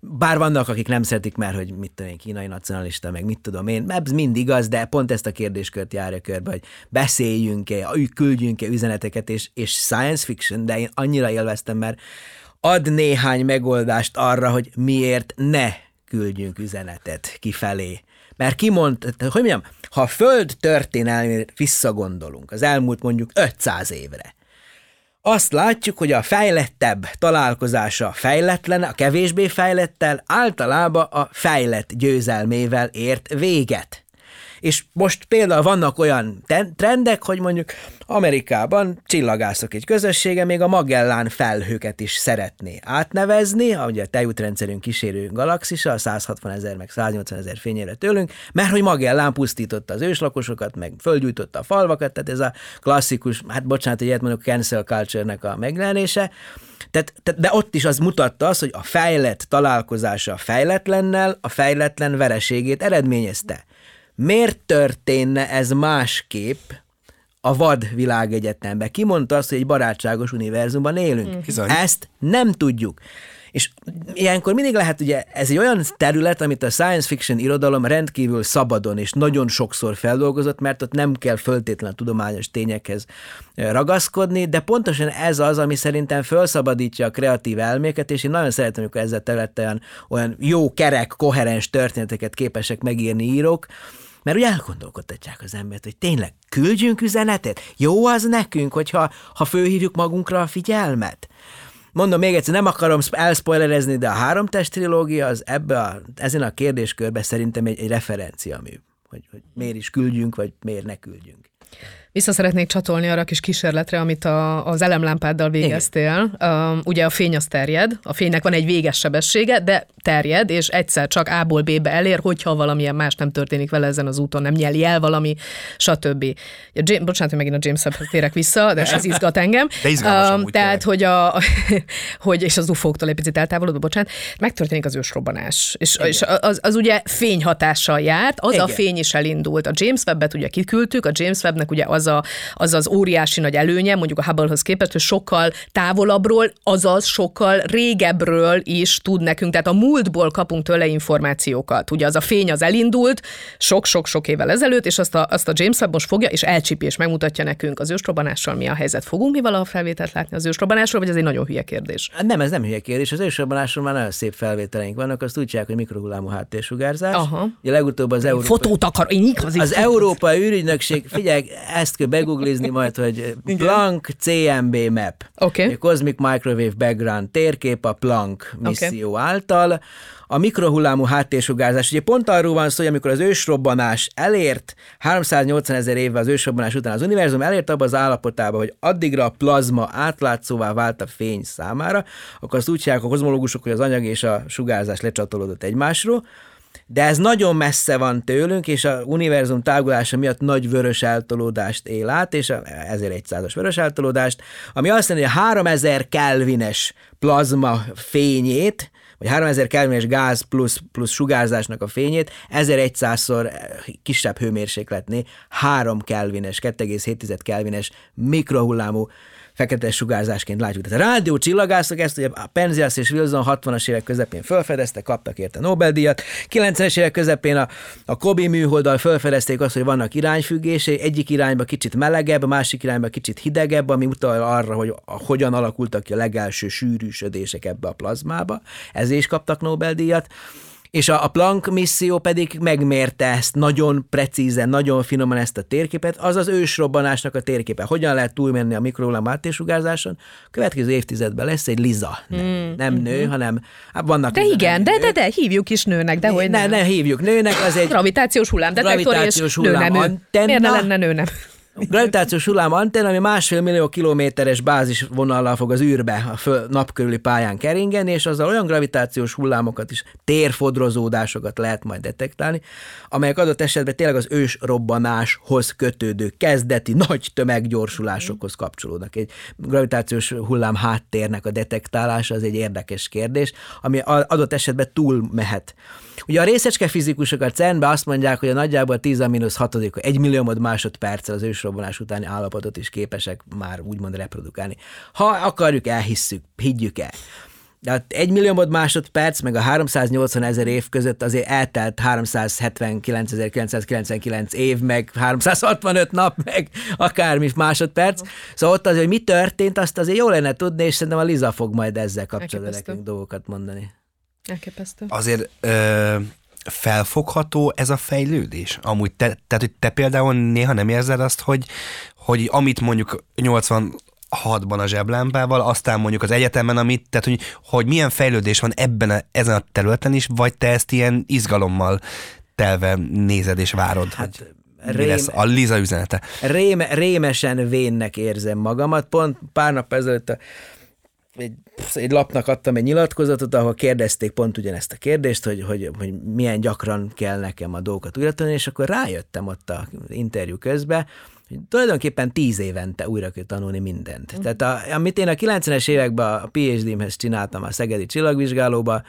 bár vannak, akik nem szeretik, mert hogy mit tudom én, kínai nacionalista, meg mit tudom én, ez mind igaz, de pont ezt a kérdéskört járja körbe, hogy beszéljünk-e, küldjünk-e üzeneteket, és, és science fiction, de én annyira élveztem, mert ad néhány megoldást arra, hogy miért ne küldjünk üzenetet kifelé. Mert kimond, hogy mondjam, ha a Föld történelmére visszagondolunk, az elmúlt mondjuk 500 évre, azt látjuk, hogy a fejlettebb találkozása fejletlen, a kevésbé fejlettel általában a fejlett győzelmével ért véget. És most például vannak olyan trendek, hogy mondjuk Amerikában csillagászok egy közössége még a Magellán felhőket is szeretné átnevezni, ugye a tejútrendszerünk kísérő galaxisa, a 160 ezer meg 180 ezer fényére tőlünk, mert hogy Magellán pusztította az őslakosokat, meg földgyújtotta a falvakat, tehát ez a klasszikus, hát bocsánat, hogy ilyet mondok, cancel culture-nek a megjelenése, tehát, tehát, de ott is az mutatta azt, hogy a fejlett találkozása a fejletlennel, a fejletlen vereségét eredményezte. Miért történne ez másképp a vad világegyetemben? Ki mondta azt, hogy egy barátságos univerzumban élünk? Bizony. Ezt nem tudjuk. És ilyenkor mindig lehet, ugye, ez egy olyan terület, amit a science fiction irodalom rendkívül szabadon és nagyon sokszor feldolgozott, mert ott nem kell föltétlen tudományos tényekhez ragaszkodni, de pontosan ez az, ami szerintem felszabadítja a kreatív elméket, és én nagyon szeretem, amikor ezzel területen olyan, olyan jó, kerek, koherens történeteket képesek megírni írók, mert ugye elgondolkodtatják az embert, hogy tényleg küldjünk üzenetet? Jó az nekünk, hogyha ha fölhívjuk magunkra a figyelmet? mondom még egyszer, nem akarom elspoilerezni, de a három test trilógia az ebbe a, ezen a kérdéskörben szerintem egy, egy referenciamű, hogy, hogy miért is küldjünk, vagy miért ne küldjünk. Vissza szeretnék csatolni arra a kis kísérletre, amit a, az elemlámpáddal végeztél. Um, ugye a fény az terjed, a fénynek van egy véges sebessége, de terjed, és egyszer csak A-ból B-be elér, hogyha valamilyen más nem történik vele ezen az úton, nem nyeli el valami, stb. Ja, James, bocsánat, hogy megint a James térek vissza, de ez izgat engem. De izgalmas um, Tehát, hogy, a, hogy, és az ufóktól egy picit eltávolodva, bocsánat, megtörténik az ősrobbanás. És, és az, az, ugye fényhatással járt, az Igen. a fény is elindult. A James Webb-et ugye kiküldtük, a James Webb-nek ugye az a, az az óriási nagy előnye, mondjuk a Hubble-hoz képest, hogy sokkal távolabbról, azaz sokkal régebről is tud nekünk, tehát a múltból kapunk tőle információkat. Ugye az a fény az elindult sok-sok-sok évvel ezelőtt, és azt a, azt a James Webb most fogja, és elcsipi, és megmutatja nekünk az ősrobbanással mi a helyzet. Fogunk mi valaha felvételt látni az ősrobbanásról, vagy ez egy nagyon hülye kérdés? Nem, ez nem hülye kérdés. Az ősrobbanásról már nagyon szép felvételeink vannak, azt csinálják, hogy mikrohullámú háttérsugárzás. Aha. Ugye legutóbb az Európa... Fotót akar, én Az Európai űrügynökség, figyelj, ezt kell beguglizni majd, hogy Planck CMB map. Okay. A Cosmic Microwave Background térkép a Planck misszió okay. által. A mikrohullámú háttérsugárzás, ugye pont arról van szó, hogy amikor az ősrobbanás elért, 380 ezer évvel az ősrobbanás után az univerzum elért abba az állapotába, hogy addigra a plazma átlátszóvá vált a fény számára, akkor azt úgy csinálják a kozmológusok, hogy az anyag és a sugárzás lecsatolódott egymásról, de ez nagyon messze van tőlünk, és a univerzum tágulása miatt nagy vörös eltolódást él át, és a 1100-as vörös eltolódást, ami azt jelenti, hogy a 3000 kelvines plazma fényét, vagy 3000 kelvines gáz plusz, plusz sugárzásnak a fényét 1100-szor kisebb hőmérsékletnél 3 kelvines, 2,7 kelvines mikrohullámú fekete sugárzásként látjuk. Tehát a rádió csillagászok ezt ugye a Penzias és Wilson 60-as évek közepén felfedezte, kaptak érte Nobel-díjat. 90-es évek közepén a, a Kobi műholddal felfedezték azt, hogy vannak irányfüggései, egyik irányba kicsit melegebb, a másik irányba kicsit hidegebb, ami utal arra, hogy hogyan alakultak ki a legelső sűrűsödések ebbe a plazmába. Ezért is kaptak Nobel-díjat és a, a Planck misszió pedig megmérte ezt nagyon precízen, nagyon finoman ezt a térképet, az az ősrobbanásnak a térképe. Hogyan lehet túlmenni a mikrohullám áttésugárzáson? Következő évtizedben lesz egy Liza. Nem, mm. nem nő, mm-hmm. hanem hát vannak... De igen, de, de, de, hívjuk is nőnek, de hogy ne, nem. Ne, hívjuk nőnek, az egy... Gravitációs hullámdetektor gravitációs és hullám nő nem Miért ne lenne nő nem? Gravitációs hullám antenna, ami másfél millió kilométeres bázisvonallal fog az űrbe a föl, nap körüli pályán keringeni, és azzal olyan gravitációs hullámokat is, térfodrozódásokat lehet majd detektálni, amelyek adott esetben tényleg az ős robbanáshoz kötődő kezdeti nagy tömeggyorsulásokhoz kapcsolódnak. Egy gravitációs hullám háttérnek a detektálása az egy érdekes kérdés, ami adott esetben túl mehet Ugye a részecske fizikusok a CERN-be azt mondják, hogy a nagyjából 10 a mínusz 6 egy milliómod másodperccel az ősrobbanás utáni állapotot is képesek már úgymond reprodukálni. Ha akarjuk, elhisszük, higgyük el. De hát egy milliómod másodperc, meg a 380 ezer év között azért eltelt 379.999 év, meg 365 nap, meg akármi másodperc. Szóval ott azért, hogy mi történt, azt azért jó lenne tudni, és szerintem a Liza fog majd ezzel kapcsolatban nekünk dolgokat mondani. Elképesztő. Azért ö, felfogható ez a fejlődés? Amúgy te, tehát, hogy te például néha nem érzed azt, hogy, hogy amit mondjuk 80 hatban a zseblámpával, aztán mondjuk az egyetemen, amit, tehát hogy, hogy milyen fejlődés van ebben a, ezen a területen is, vagy te ezt ilyen izgalommal telve nézed és várod, hát, hogy rém, mi lesz a Liza üzenete? Rém, rémesen vénnek érzem magamat. Pont pár nap ezelőtt a egy, egy lapnak adtam egy nyilatkozatot, ahol kérdezték pont ugyanezt a kérdést, hogy, hogy, hogy milyen gyakran kell nekem a dolgokat újra tanulni, és akkor rájöttem ott a interjú közben, hogy tulajdonképpen tíz évente újra kell tanulni mindent. Mm. Tehát a, amit én a 90-es években a PhD-mhez csináltam a Szegedi Csillagvizsgálóba,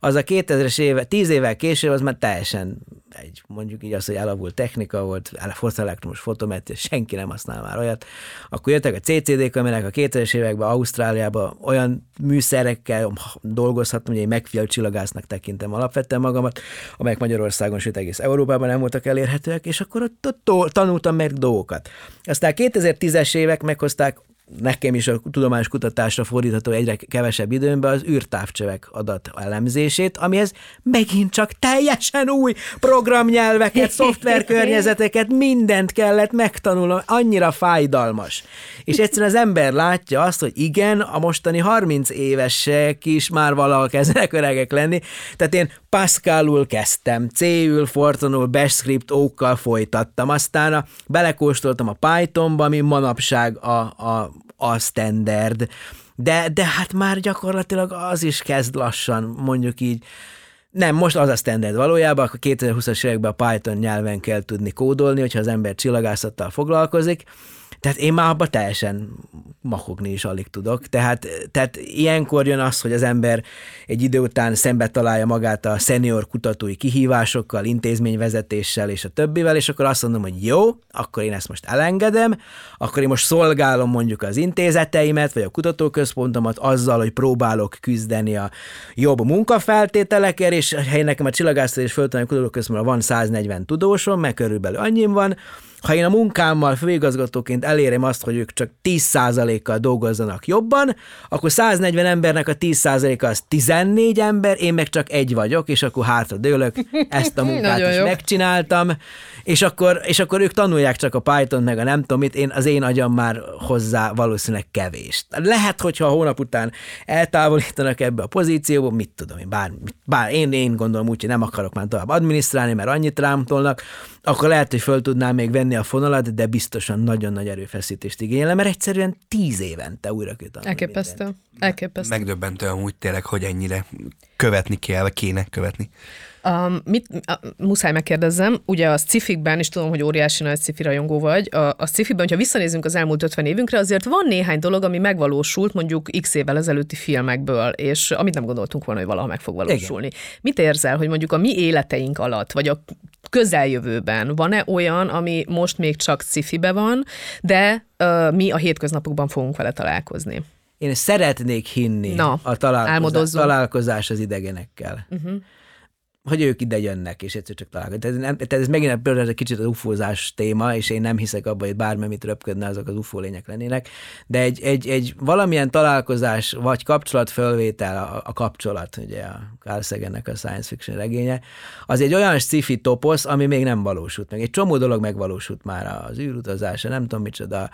az a 2000-es éve, 10 évvel később az már teljesen egy, mondjuk így az, hogy elavult technika volt, fotoelektromos fotometria, senki nem használ már olyat. Akkor jöttek a CCD kamerák a 2000-es években Ausztráliában olyan műszerekkel dolgozhattam, hogy egy megfigyelő csillagásznak tekintem alapvetően magamat, amelyek Magyarországon, sőt egész Európában nem voltak elérhetőek, és akkor ott, ott tanultam meg dolgokat. Aztán 2010-es évek meghozták nekem is a tudományos kutatásra fordítható egyre kevesebb időmbe az űrtávcsövek adat elemzését, amihez megint csak teljesen új programnyelveket, szoftverkörnyezeteket, mindent kellett megtanulnom, annyira fájdalmas. És egyszerűen az ember látja azt, hogy igen, a mostani 30 évesek is már valahol kezdenek öregek lenni, tehát én Pascalul kezdtem, C-ül, Fortonul, Bash Script, ókkal folytattam, aztán a, belekóstoltam a Pythonba, ami manapság a, a, a standard, de, de hát már gyakorlatilag az is kezd lassan, mondjuk így, nem, most az a standard valójában, akkor 2020-as években a Python nyelven kell tudni kódolni, hogyha az ember csillagászattal foglalkozik, tehát én már abban teljesen mahogni is alig tudok. Tehát, tehát ilyenkor jön az, hogy az ember egy idő után szembe találja magát a szenior kutatói kihívásokkal, intézményvezetéssel és a többivel, és akkor azt mondom, hogy jó, akkor én ezt most elengedem, akkor én most szolgálom mondjuk az intézeteimet, vagy a kutatóközpontomat azzal, hogy próbálok küzdeni a jobb munkafeltételekért, és hely nekem a csillagászat és földtani kutatóközpontban van 140 tudósom, meg körülbelül annyim van, ha én a munkámmal főigazgatóként elérem azt, hogy ők csak 10%-kal dolgozzanak jobban, akkor 140 embernek a 10%-a az 14 ember, én meg csak egy vagyok, és akkor hátra dőlök, ezt a munkát is jó. megcsináltam, és akkor, és akkor ők tanulják csak a Python meg a nem tudom mit, én, az én agyam már hozzá valószínűleg kevés. Lehet, hogyha a hónap után eltávolítanak ebbe a pozícióba, mit tudom én, bár, bár én, én gondolom úgy, hogy nem akarok már tovább adminisztrálni, mert annyit rám tolnak, akkor lehet, hogy föl tudnám még venni a fonalat, de biztosan nagyon nagy erőfeszítést igényel, mert egyszerűen tíz évente újra kell Elképesztő. Elképesztő. Megdöbbentő amúgy tényleg, hogy ennyire követni kell, vagy kéne követni. Um, mit, uh, muszáj megkérdezzem, ugye a sci-fikben is tudom, hogy óriási nagy sci rajongó vagy, a, a sci-fiben, hogyha visszanézünk az elmúlt 50 évünkre, azért van néhány dolog, ami megvalósult mondjuk x évvel ezelőtti filmekből, és amit nem gondoltunk volna, hogy valaha meg fog valósulni. Igen. Mit érzel, hogy mondjuk a mi életeink alatt, vagy a közeljövőben van-e olyan, ami most még csak sci-fibe van, de uh, mi a hétköznapokban fogunk vele találkozni? Én szeretnék hinni Na, a találkozás, találkozás az idegenekkel. Uh-huh hogy ők ide jönnek, és egyszer csak találkoznak. Tehát, tehát ez megint például egy kicsit az ufózás téma, és én nem hiszek abban, hogy bármi, mit röpködne, azok az ufó lények lennének, de egy, egy, egy valamilyen találkozás, vagy kapcsolatfölvétel, a, a kapcsolat, ugye a Carl Sagannek a science fiction regénye, az egy olyan sci-fi toposz, ami még nem valósult meg. Egy csomó dolog megvalósult már az űrutazása, nem tudom micsoda,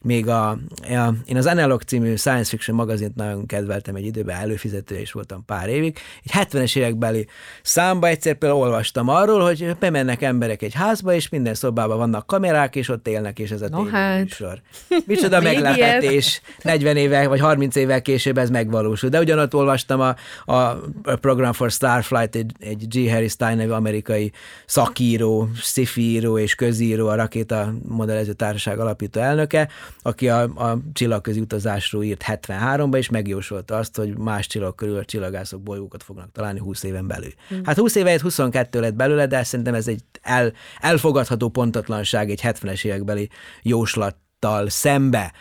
még a, a, én az Analog című science fiction magazint nagyon kedveltem egy időben, előfizető is voltam pár évig. Egy 70-es évekbeli számba egyszer például olvastam arról, hogy bemennek emberek egy házba, és minden szobában vannak kamerák, és ott élnek, és ez a no, hát. műsor. Micsoda meglepetés. 40 éve vagy 30 évvel később ez megvalósul. De ugyanott olvastam a, a Program for Starflight, egy, egy G. Harry Stein nevű amerikai szakíró, szifíró és közíró, a rakéta modellező társaság alapító elnöke, aki a, a csillagközi utazásról írt 73-ba, és megjósolta azt, hogy más csillag körül a csillagászok bolygókat fognak találni 20 éven belül. Mm. Hát 20 éve 22 lett belőle, de szerintem ez egy el, elfogadható pontatlanság egy 70-es évekbeli jóslattal szembe.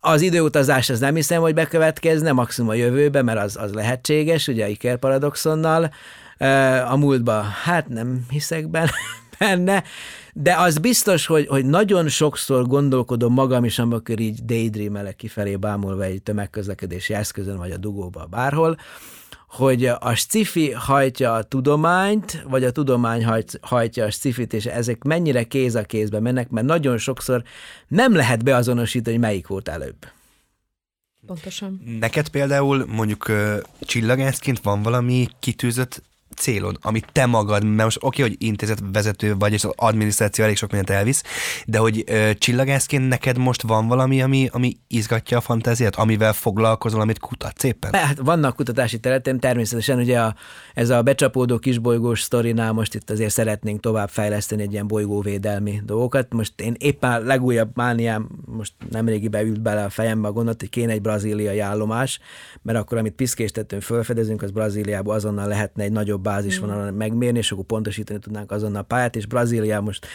Az időutazás az nem hiszem, hogy bekövetkezne, maximum a jövőbe, mert az, az lehetséges, ugye Iker paradoxonnal. A múltba, hát nem hiszek benne, de az biztos, hogy, hogy nagyon sokszor gondolkodom magam is, amikor így daydreamelek kifelé bámulva egy tömegközlekedési eszközön, vagy a dugóba, bárhol, hogy a sci hajtja a tudományt, vagy a tudomány hajtja a sci és ezek mennyire kéz a kézbe mennek, mert nagyon sokszor nem lehet beazonosítani, hogy melyik volt előbb. Pontosan. Neked például mondjuk csillagászként van valami kitűzött célod, amit te magad, mert most oké, okay, hogy intézetvezető vagy, és az adminisztráció elég sok mindent elvisz, de hogy ö, csillagászként neked most van valami, ami, ami izgatja a fantáziát, amivel foglalkozol, amit kutatsz éppen? Hát vannak kutatási területem, természetesen ugye a, ez a becsapódó kisbolygós sztorinál most itt azért szeretnénk tovább fejleszteni egy ilyen bolygóvédelmi dolgokat. Most én éppen a legújabb mániám, most nemrégi beült bele a fejembe a gondot, hogy kéne egy brazíliai állomás, mert akkor, amit piszkéstetőn felfedezünk, az Brazíliából azonnal lehetne egy nagyobb bázisvonalon mm. megmérni, és akkor pontosítani tudnánk azonnal a pályát, és Brazília most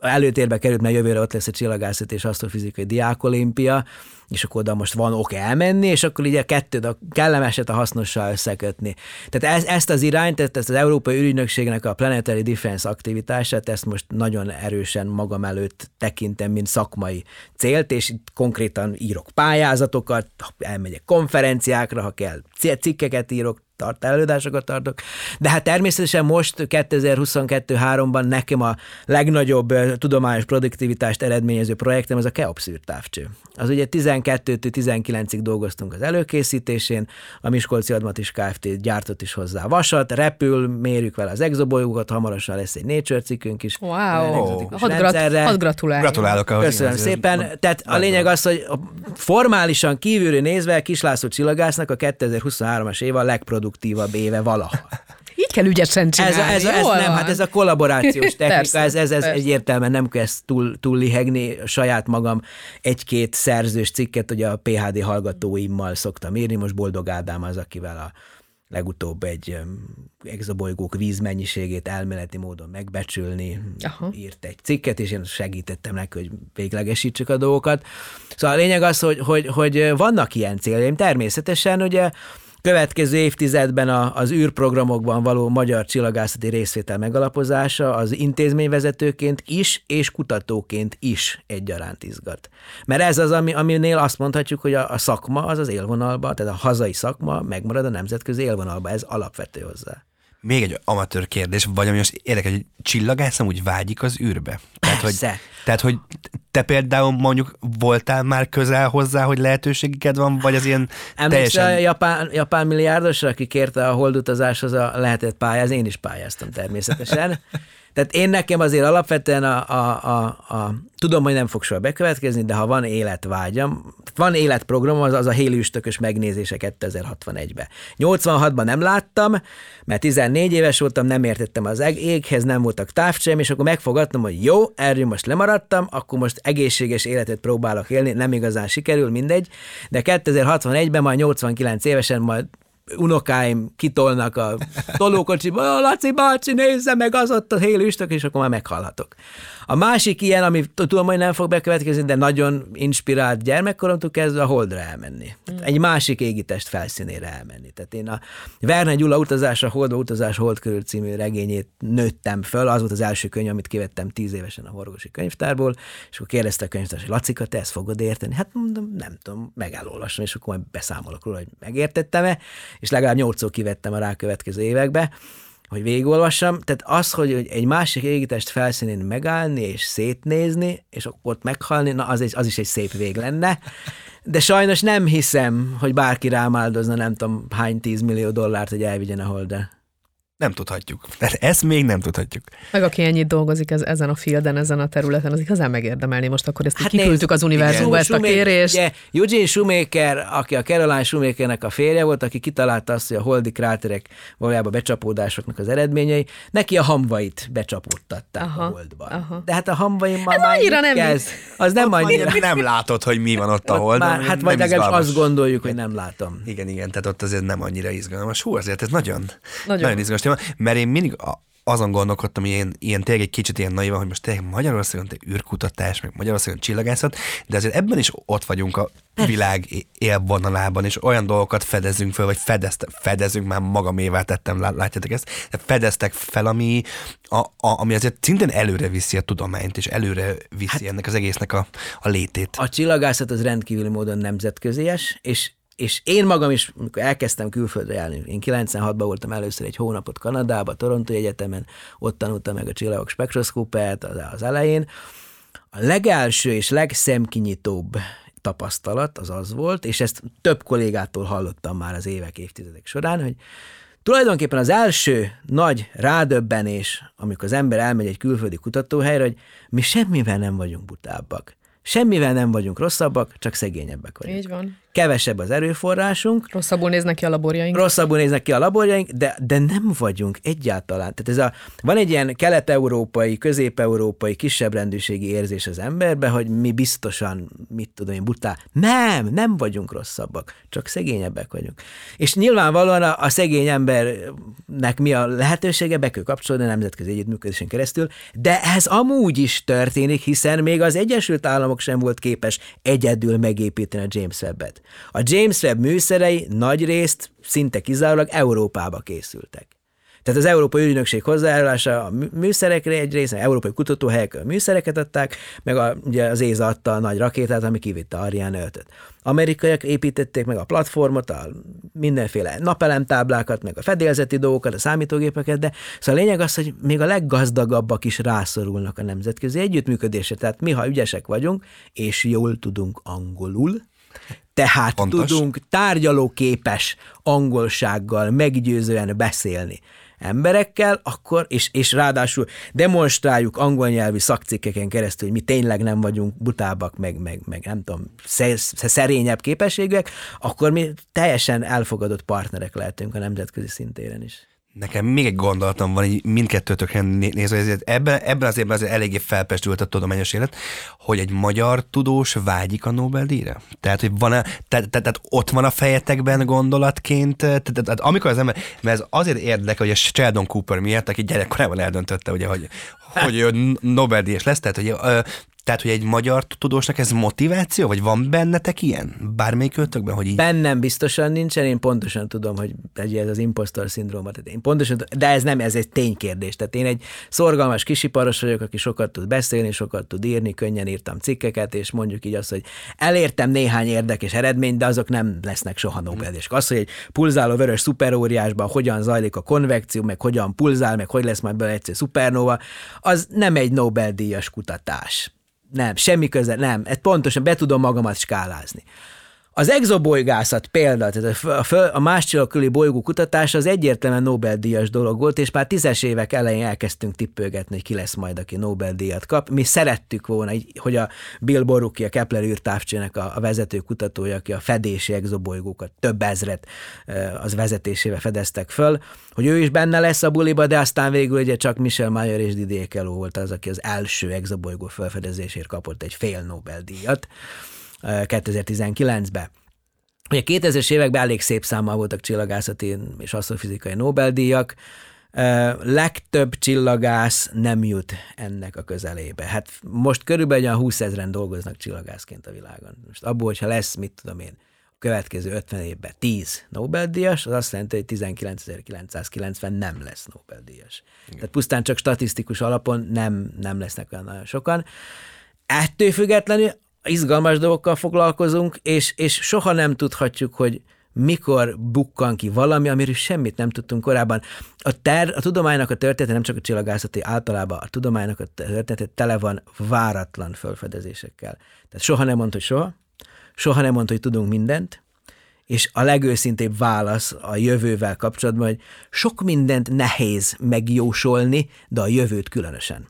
előtérbe került, mert jövőre ott lesz a csillagászat és asztrofizikai diákolimpia, és akkor oda most van ok elmenni, és akkor így a kettőt, a kellemeset a hasznossal összekötni. Tehát ez, ezt az irányt, ezt az Európai Ügynökségnek a Planetary Defense aktivitását, ezt most nagyon erősen magam előtt tekintem, mint szakmai célt, és itt konkrétan írok pályázatokat, elmegyek konferenciákra, ha kell, cikkeket írok, tart, előadásokat tartok, de hát természetesen most 2022-3-ban nekem a legnagyobb tudományos produktivitást eredményező projektem az a Keops űrtávcső. Az ugye 12-19-ig dolgoztunk az előkészítésén, a Miskolci Admatis Kft. gyártott is hozzá vasat, repül, mérjük vele az exobolygókat, hamarosan lesz egy Nature cikkünk is. Wow, hadd grat- gratulálok. Gratulálok. Köszönöm szépen. Tehát a lényeg az, hogy formálisan kívülről nézve Kis László csillagásznak a 2023-as év a legproduktívabb éve valaha. Így kell ügyesen csinálni. Ez, ez, a, ez nem, hát ez a kollaborációs technika, persze, ez, ez, ez egyértelműen nem kell túl, túl lihegni. Saját magam egy-két szerzős cikket, ugye a PHD hallgatóimmal szoktam írni, most Boldog Ádám az, akivel a legutóbb egy exobolygók vízmennyiségét elméleti módon megbecsülni, Aha. írt egy cikket, és én segítettem neki, hogy véglegesítsük a dolgokat. Szóval a lényeg az, hogy, hogy, hogy vannak ilyen céljaim. Természetesen ugye következő évtizedben a, az űrprogramokban való magyar csillagászati részvétel megalapozása az intézményvezetőként is, és kutatóként is egyaránt izgat. Mert ez az, ami, aminél azt mondhatjuk, hogy a, a szakma az az élvonalba, tehát a hazai szakma megmarad a nemzetközi élvonalba, ez alapvető hozzá. Még egy amatőr kérdés, vagy ami most érdekes, hogy csillagászom úgy vágyik az űrbe. Tehát, hogy, tehát, hogy te például mondjuk voltál már közel hozzá, hogy lehetőséged van, vagy az ilyen Emlékszel teljesen... a japán, japán milliárdosra, aki kérte a holdutazáshoz a lehetett pályázni? Én is pályáztam természetesen. Tehát én nekem azért alapvetően a, a, a, a tudom, hogy nem fog soha bekövetkezni, de ha van életvágyam, van életprogram, az, az a héliüstökös megnézése 2061-be. 86-ban nem láttam, mert 14 éves voltam, nem értettem az éghez, nem voltak távcsém, és akkor megfogadtam, hogy jó, erről most lemaradtam, akkor most egészséges életet próbálok élni, nem igazán sikerül, mindegy, de 2061-ben majd 89 évesen majd unokáim kitolnak a tolókocsiba, Laci bácsi, nézze meg az ott a hélőstök, és akkor már meghalhatok. A másik ilyen, ami tudom, hogy nem fog bekövetkezni, de nagyon inspirált gyermekkoromtól kezdve a Holdra elmenni. Mm. Egy másik égitest felszínére elmenni. Tehát én a Verne Gyula utazásra, Holdba utazás, Hold körül című regényét nőttem föl. Az volt az első könyv, amit kivettem tíz évesen a Horgosi könyvtárból, és akkor kérdezte a könyvtárs, hogy Lacika, te ezt fogod érteni? Hát mondom, nem tudom, megelolvasom, és akkor majd beszámolok róla, hogy megértettem-e, és legalább nyolcszor kivettem a rákövetkező évekbe hogy végigolvassam. Tehát az, hogy egy másik égitest felszínén megállni és szétnézni, és ott meghalni, na az, is, az is egy szép vég lenne. De sajnos nem hiszem, hogy bárki rám áldozna nem tudom hány tízmillió dollárt, hogy elvigyen a holdra. Nem tudhatjuk. Tehát ezt még nem tudhatjuk. Meg aki ennyit dolgozik ez, ezen a fielden, ezen a területen, az igazán megérdemelni most akkor ezt hát kiküldtük az univerzumba ezt a kérést. Ugye, Eugene Shoemaker, aki a Caroline Shoemakernek a férje volt, aki kitalálta azt, hogy a holdi kráterek valójában becsapódásoknak az eredményei, neki a hamvait becsapódtatták aha, a holdba. Aha. De hát a hamvaim már, már annyira nem kezd, az nem annyira. Nem látod, hogy mi van ott a holdon. Már, hát vagy legalábbis azt gondoljuk, hogy nem látom. Igen, igen, tehát ott azért nem annyira izgalmas. Hú, azért ez nagyon, nagyon, nagyon izgalmas téma, mert én mindig azon gondolkodtam, hogy ilyen, ilyen tényleg egy kicsit ilyen naivan, hogy most tényleg Magyarországon te űrkutatás, meg Magyarországon csillagászat, de azért ebben is ott vagyunk a világ élvonalában, és olyan dolgokat fedezünk fel, vagy fedezt, fedezünk, már magamévá tettem, látjátok ezt, de fedeztek fel, ami, a, a, ami azért szintén előre viszi a tudományt, és előre viszi hát, ennek az egésznek a, a létét. A csillagászat az rendkívüli módon nemzetközies, és és én magam is, amikor elkezdtem külföldre járni, én 96-ban voltam először egy hónapot Kanadába, Toronto Egyetemen, ott tanultam meg a csillagok spektroszkópát az, az elején. A legelső és legszemkinyitóbb tapasztalat az az volt, és ezt több kollégától hallottam már az évek, évtizedek során, hogy tulajdonképpen az első nagy rádöbbenés, amikor az ember elmegy egy külföldi kutatóhelyre, hogy mi semmivel nem vagyunk butábbak Semmivel nem vagyunk rosszabbak, csak szegényebbek vagyunk. Így van. Kevesebb az erőforrásunk, Rosszabbul néznek ki a laborjaink. rosszabbul néznek ki a laborjaink, de, de nem vagyunk egyáltalán. Tehát ez a, van egy ilyen kelet-európai, közép-európai kisebb rendűségi érzés az emberbe, hogy mi biztosan, mit tudom én, butá. Nem, nem vagyunk rosszabbak, csak szegényebbek vagyunk. És nyilvánvalóan a, a szegény embernek mi a lehetősége, be kell kapcsolódni a nemzetközi együttműködésen keresztül, de ez amúgy is történik, hiszen még az Egyesült Államok sem volt képes egyedül megépíteni a James Webb-et. A James Webb műszerei nagy részt szinte kizárólag Európába készültek. Tehát az Európai Ügynökség hozzájárulása a mű- műszerekre egy része, Európai Kutatóhelyek a műszereket adták, meg a, ugye az ÉZA adta a nagy rakétát, ami kivitte Ariane 5 Amerikaiak építették meg a platformot, a mindenféle napelemtáblákat, meg a fedélzeti dolgokat, a számítógépeket, de szóval a lényeg az, hogy még a leggazdagabbak is rászorulnak a nemzetközi együttműködésre. Tehát mi, ha ügyesek vagyunk, és jól tudunk angolul, tehát Pontos. tudunk tárgyalóképes angolsággal meggyőzően beszélni emberekkel, akkor, és, és ráadásul demonstráljuk angol nyelvű szakcikkeken keresztül, hogy mi tényleg nem vagyunk butábbak, meg, meg, meg nem tudom, sze- szerényebb képességűek, akkor mi teljesen elfogadott partnerek lehetünk a nemzetközi szintéren is. Nekem még egy gondolatom van, így mindkettőtökre né- nézve, ezért ebben, ebben az évben azért eléggé felpestült a tudományos élet, hogy egy magyar tudós vágyik a Nobel-díjra? Tehát, hogy van tehát, tehát, tehát ott van a fejetekben gondolatként, tehát, tehát, tehát amikor az ember, mert ez azért érdekel, hogy a Sheldon Cooper miatt, aki gyerekkorában eldöntötte, ugye, hogy, hogy Nobel-díjas lesz, tehát, hogy tehát, hogy egy magyar tudósnak ez motiváció, vagy van bennetek ilyen? Bármelyik ötökben, hogy így... Bennem biztosan nincsen, én pontosan tudom, hogy ez az impostor szindróma, tehát én pontosan, de ez nem, ez egy ténykérdés. Tehát én egy szorgalmas kisiparos vagyok, aki sokat tud beszélni, sokat tud írni, könnyen írtam cikkeket, és mondjuk így azt, hogy elértem néhány érdekes eredményt, de azok nem lesznek soha nobel -díjasok. Az, hogy egy pulzáló vörös szuperóriásban hogyan zajlik a konvekció, meg hogyan pulzál, meg hogy lesz majd belőle egyszer szupernova, az nem egy Nobel-díjas kutatás. Nem, semmi köze, nem. Ez pontosan be tudom magamat skálázni. Az exobolygászat példa, tehát a, föl- a, más csillag körüli bolygó kutatása az egyértelműen Nobel-díjas dolog volt, és már tízes évek elején elkezdtünk tippölgetni, hogy ki lesz majd, aki Nobel-díjat kap. Mi szerettük volna, hogy a Bill Borucki, a Kepler űrtávcsének a, a vezető kutatója, aki a fedési exobolygókat, több ezret az vezetésével fedeztek föl, hogy ő is benne lesz a buliba, de aztán végül ugye csak Michel Mayer és Didier Queloz volt az, aki az első exobolygó felfedezésért kapott egy fél Nobel-díjat. 2019-ben. Ugye 2000-es években elég szép számmal voltak csillagászati és asztrofizikai Nobel-díjak, legtöbb csillagász nem jut ennek a közelébe. Hát most körülbelül olyan 20 ezeren dolgoznak csillagászként a világon. Most abból, hogyha lesz, mit tudom én, a következő 50 évben 10 Nobel-díjas, az azt jelenti, hogy 19.990 nem lesz Nobel-díjas. Tehát pusztán csak statisztikus alapon nem, nem lesznek olyan nagyon sokan. Ettől függetlenül izgalmas dolgokkal foglalkozunk, és, és soha nem tudhatjuk, hogy mikor bukkan ki valami, amiről semmit nem tudtunk korábban. A, ter, a tudománynak a története, nem csak a csillagászati, általában a tudománynak a története tele van váratlan felfedezésekkel. Tehát soha nem mondta, hogy soha, soha nem mondta, hogy tudunk mindent, és a legőszintébb válasz a jövővel kapcsolatban, hogy sok mindent nehéz megjósolni, de a jövőt különösen.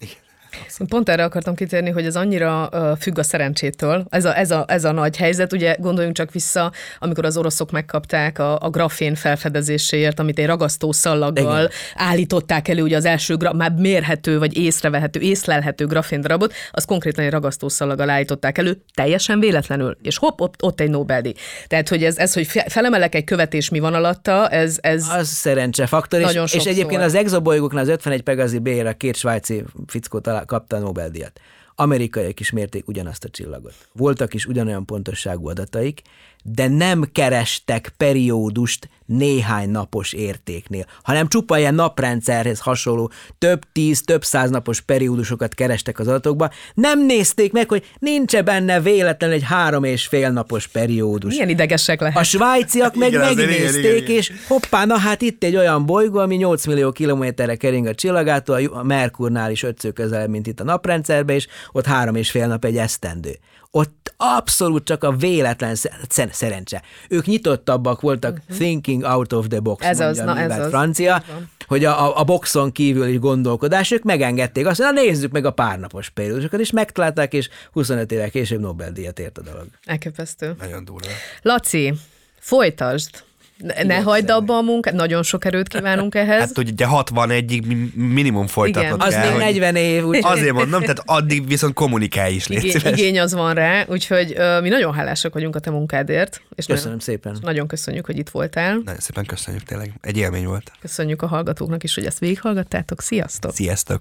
Én pont erre akartam kitérni, hogy ez annyira függ a szerencsétől, ez a, ez, a, ez a nagy helyzet. Ugye gondoljunk csak vissza, amikor az oroszok megkapták a, a grafén felfedezéséért, amit egy ragasztó szallaggal Igen. állították elő, ugye az első gra- már mérhető, vagy észrevehető, észlelhető grafén darabot, az konkrétan egy ragasztó szallaggal állították elő, teljesen véletlenül, és hopp, ott, ott egy Nobel-díj. Tehát, hogy ez, ez, hogy fe- felemelek egy követés mi van alatta, ez, ez Az szerencsefaktor, és, és egyébként az exobolygóknál az 51 Pegazi B-re két svájci fickó talál, kapta a Nobel-díjat. Amerikaiak is mérték ugyanazt a csillagot. Voltak is ugyanolyan pontosságú adataik, de nem kerestek periódust néhány napos értéknél, hanem csupa ilyen naprendszerhez hasonló több tíz, több száz napos periódusokat kerestek az adatokba, nem nézték meg, hogy nincs benne véletlenül egy három és fél napos periódus. milyen idegesek lehet. A svájciak meg Igen, azért igen, megnézték, igen, igen. és hoppá, na hát itt egy olyan bolygó, ami 8 millió kilométerre kering a csillagától, a Merkurnál is ötször közelebb, mint itt a naprendszerbe, és ott három és fél nap egy esztendő. Ott abszolút csak a véletlen szer- szerencse. Ők nyitottabbak voltak, thinking out of the box. Ez az, mondja na a ez az. francia, hogy a, a, boxon kívüli gondolkodás, ők megengedték azt, hogy na nézzük meg a párnapos periódusokat, és megtalálták, és 25 évvel később Nobel-díjat ért a dolog. Elképesztő. Nagyon durva. Laci, folytasd. Ne, ne hagyd abba a munkát, nagyon sok erőt kívánunk ehhez. Hát ugye 61-ig mi- minimum folytatnod Igen. Az még hogy- 40 év, úgy Azért mondom, tehát addig viszont kommunikálj is, légy Igény, igény az van rá, úgyhogy ö, mi nagyon hálásak vagyunk a te munkádért. És Köszönöm nagyon, szépen. nagyon köszönjük, hogy itt voltál. Nagyon szépen köszönjük, tényleg. Egy élmény volt. Köszönjük a hallgatóknak is, hogy ezt végighallgattátok. Sziasztok! Sziasztok!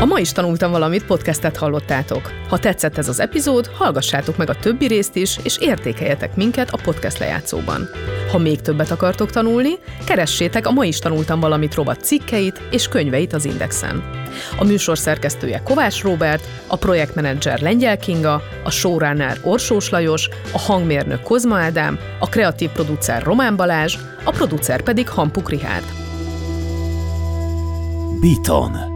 A ma is tanultam valamit, podcastet hallottátok. Ha tetszett ez az epizód, hallgassátok meg a többi részt is, és értékeljetek minket a podcast lejátszóban. Ha még többet akartok tanulni, keressétek a Ma is tanultam valamit rovat cikkeit és könyveit az Indexen. A műsor szerkesztője Kovács Róbert, a projektmenedzser Lengyel Kinga, a showrunner Orsós Lajos, a hangmérnök Kozma Ádám, a kreatív producer Román Balázs, a producer pedig Hampuk Rihárd. Beaton.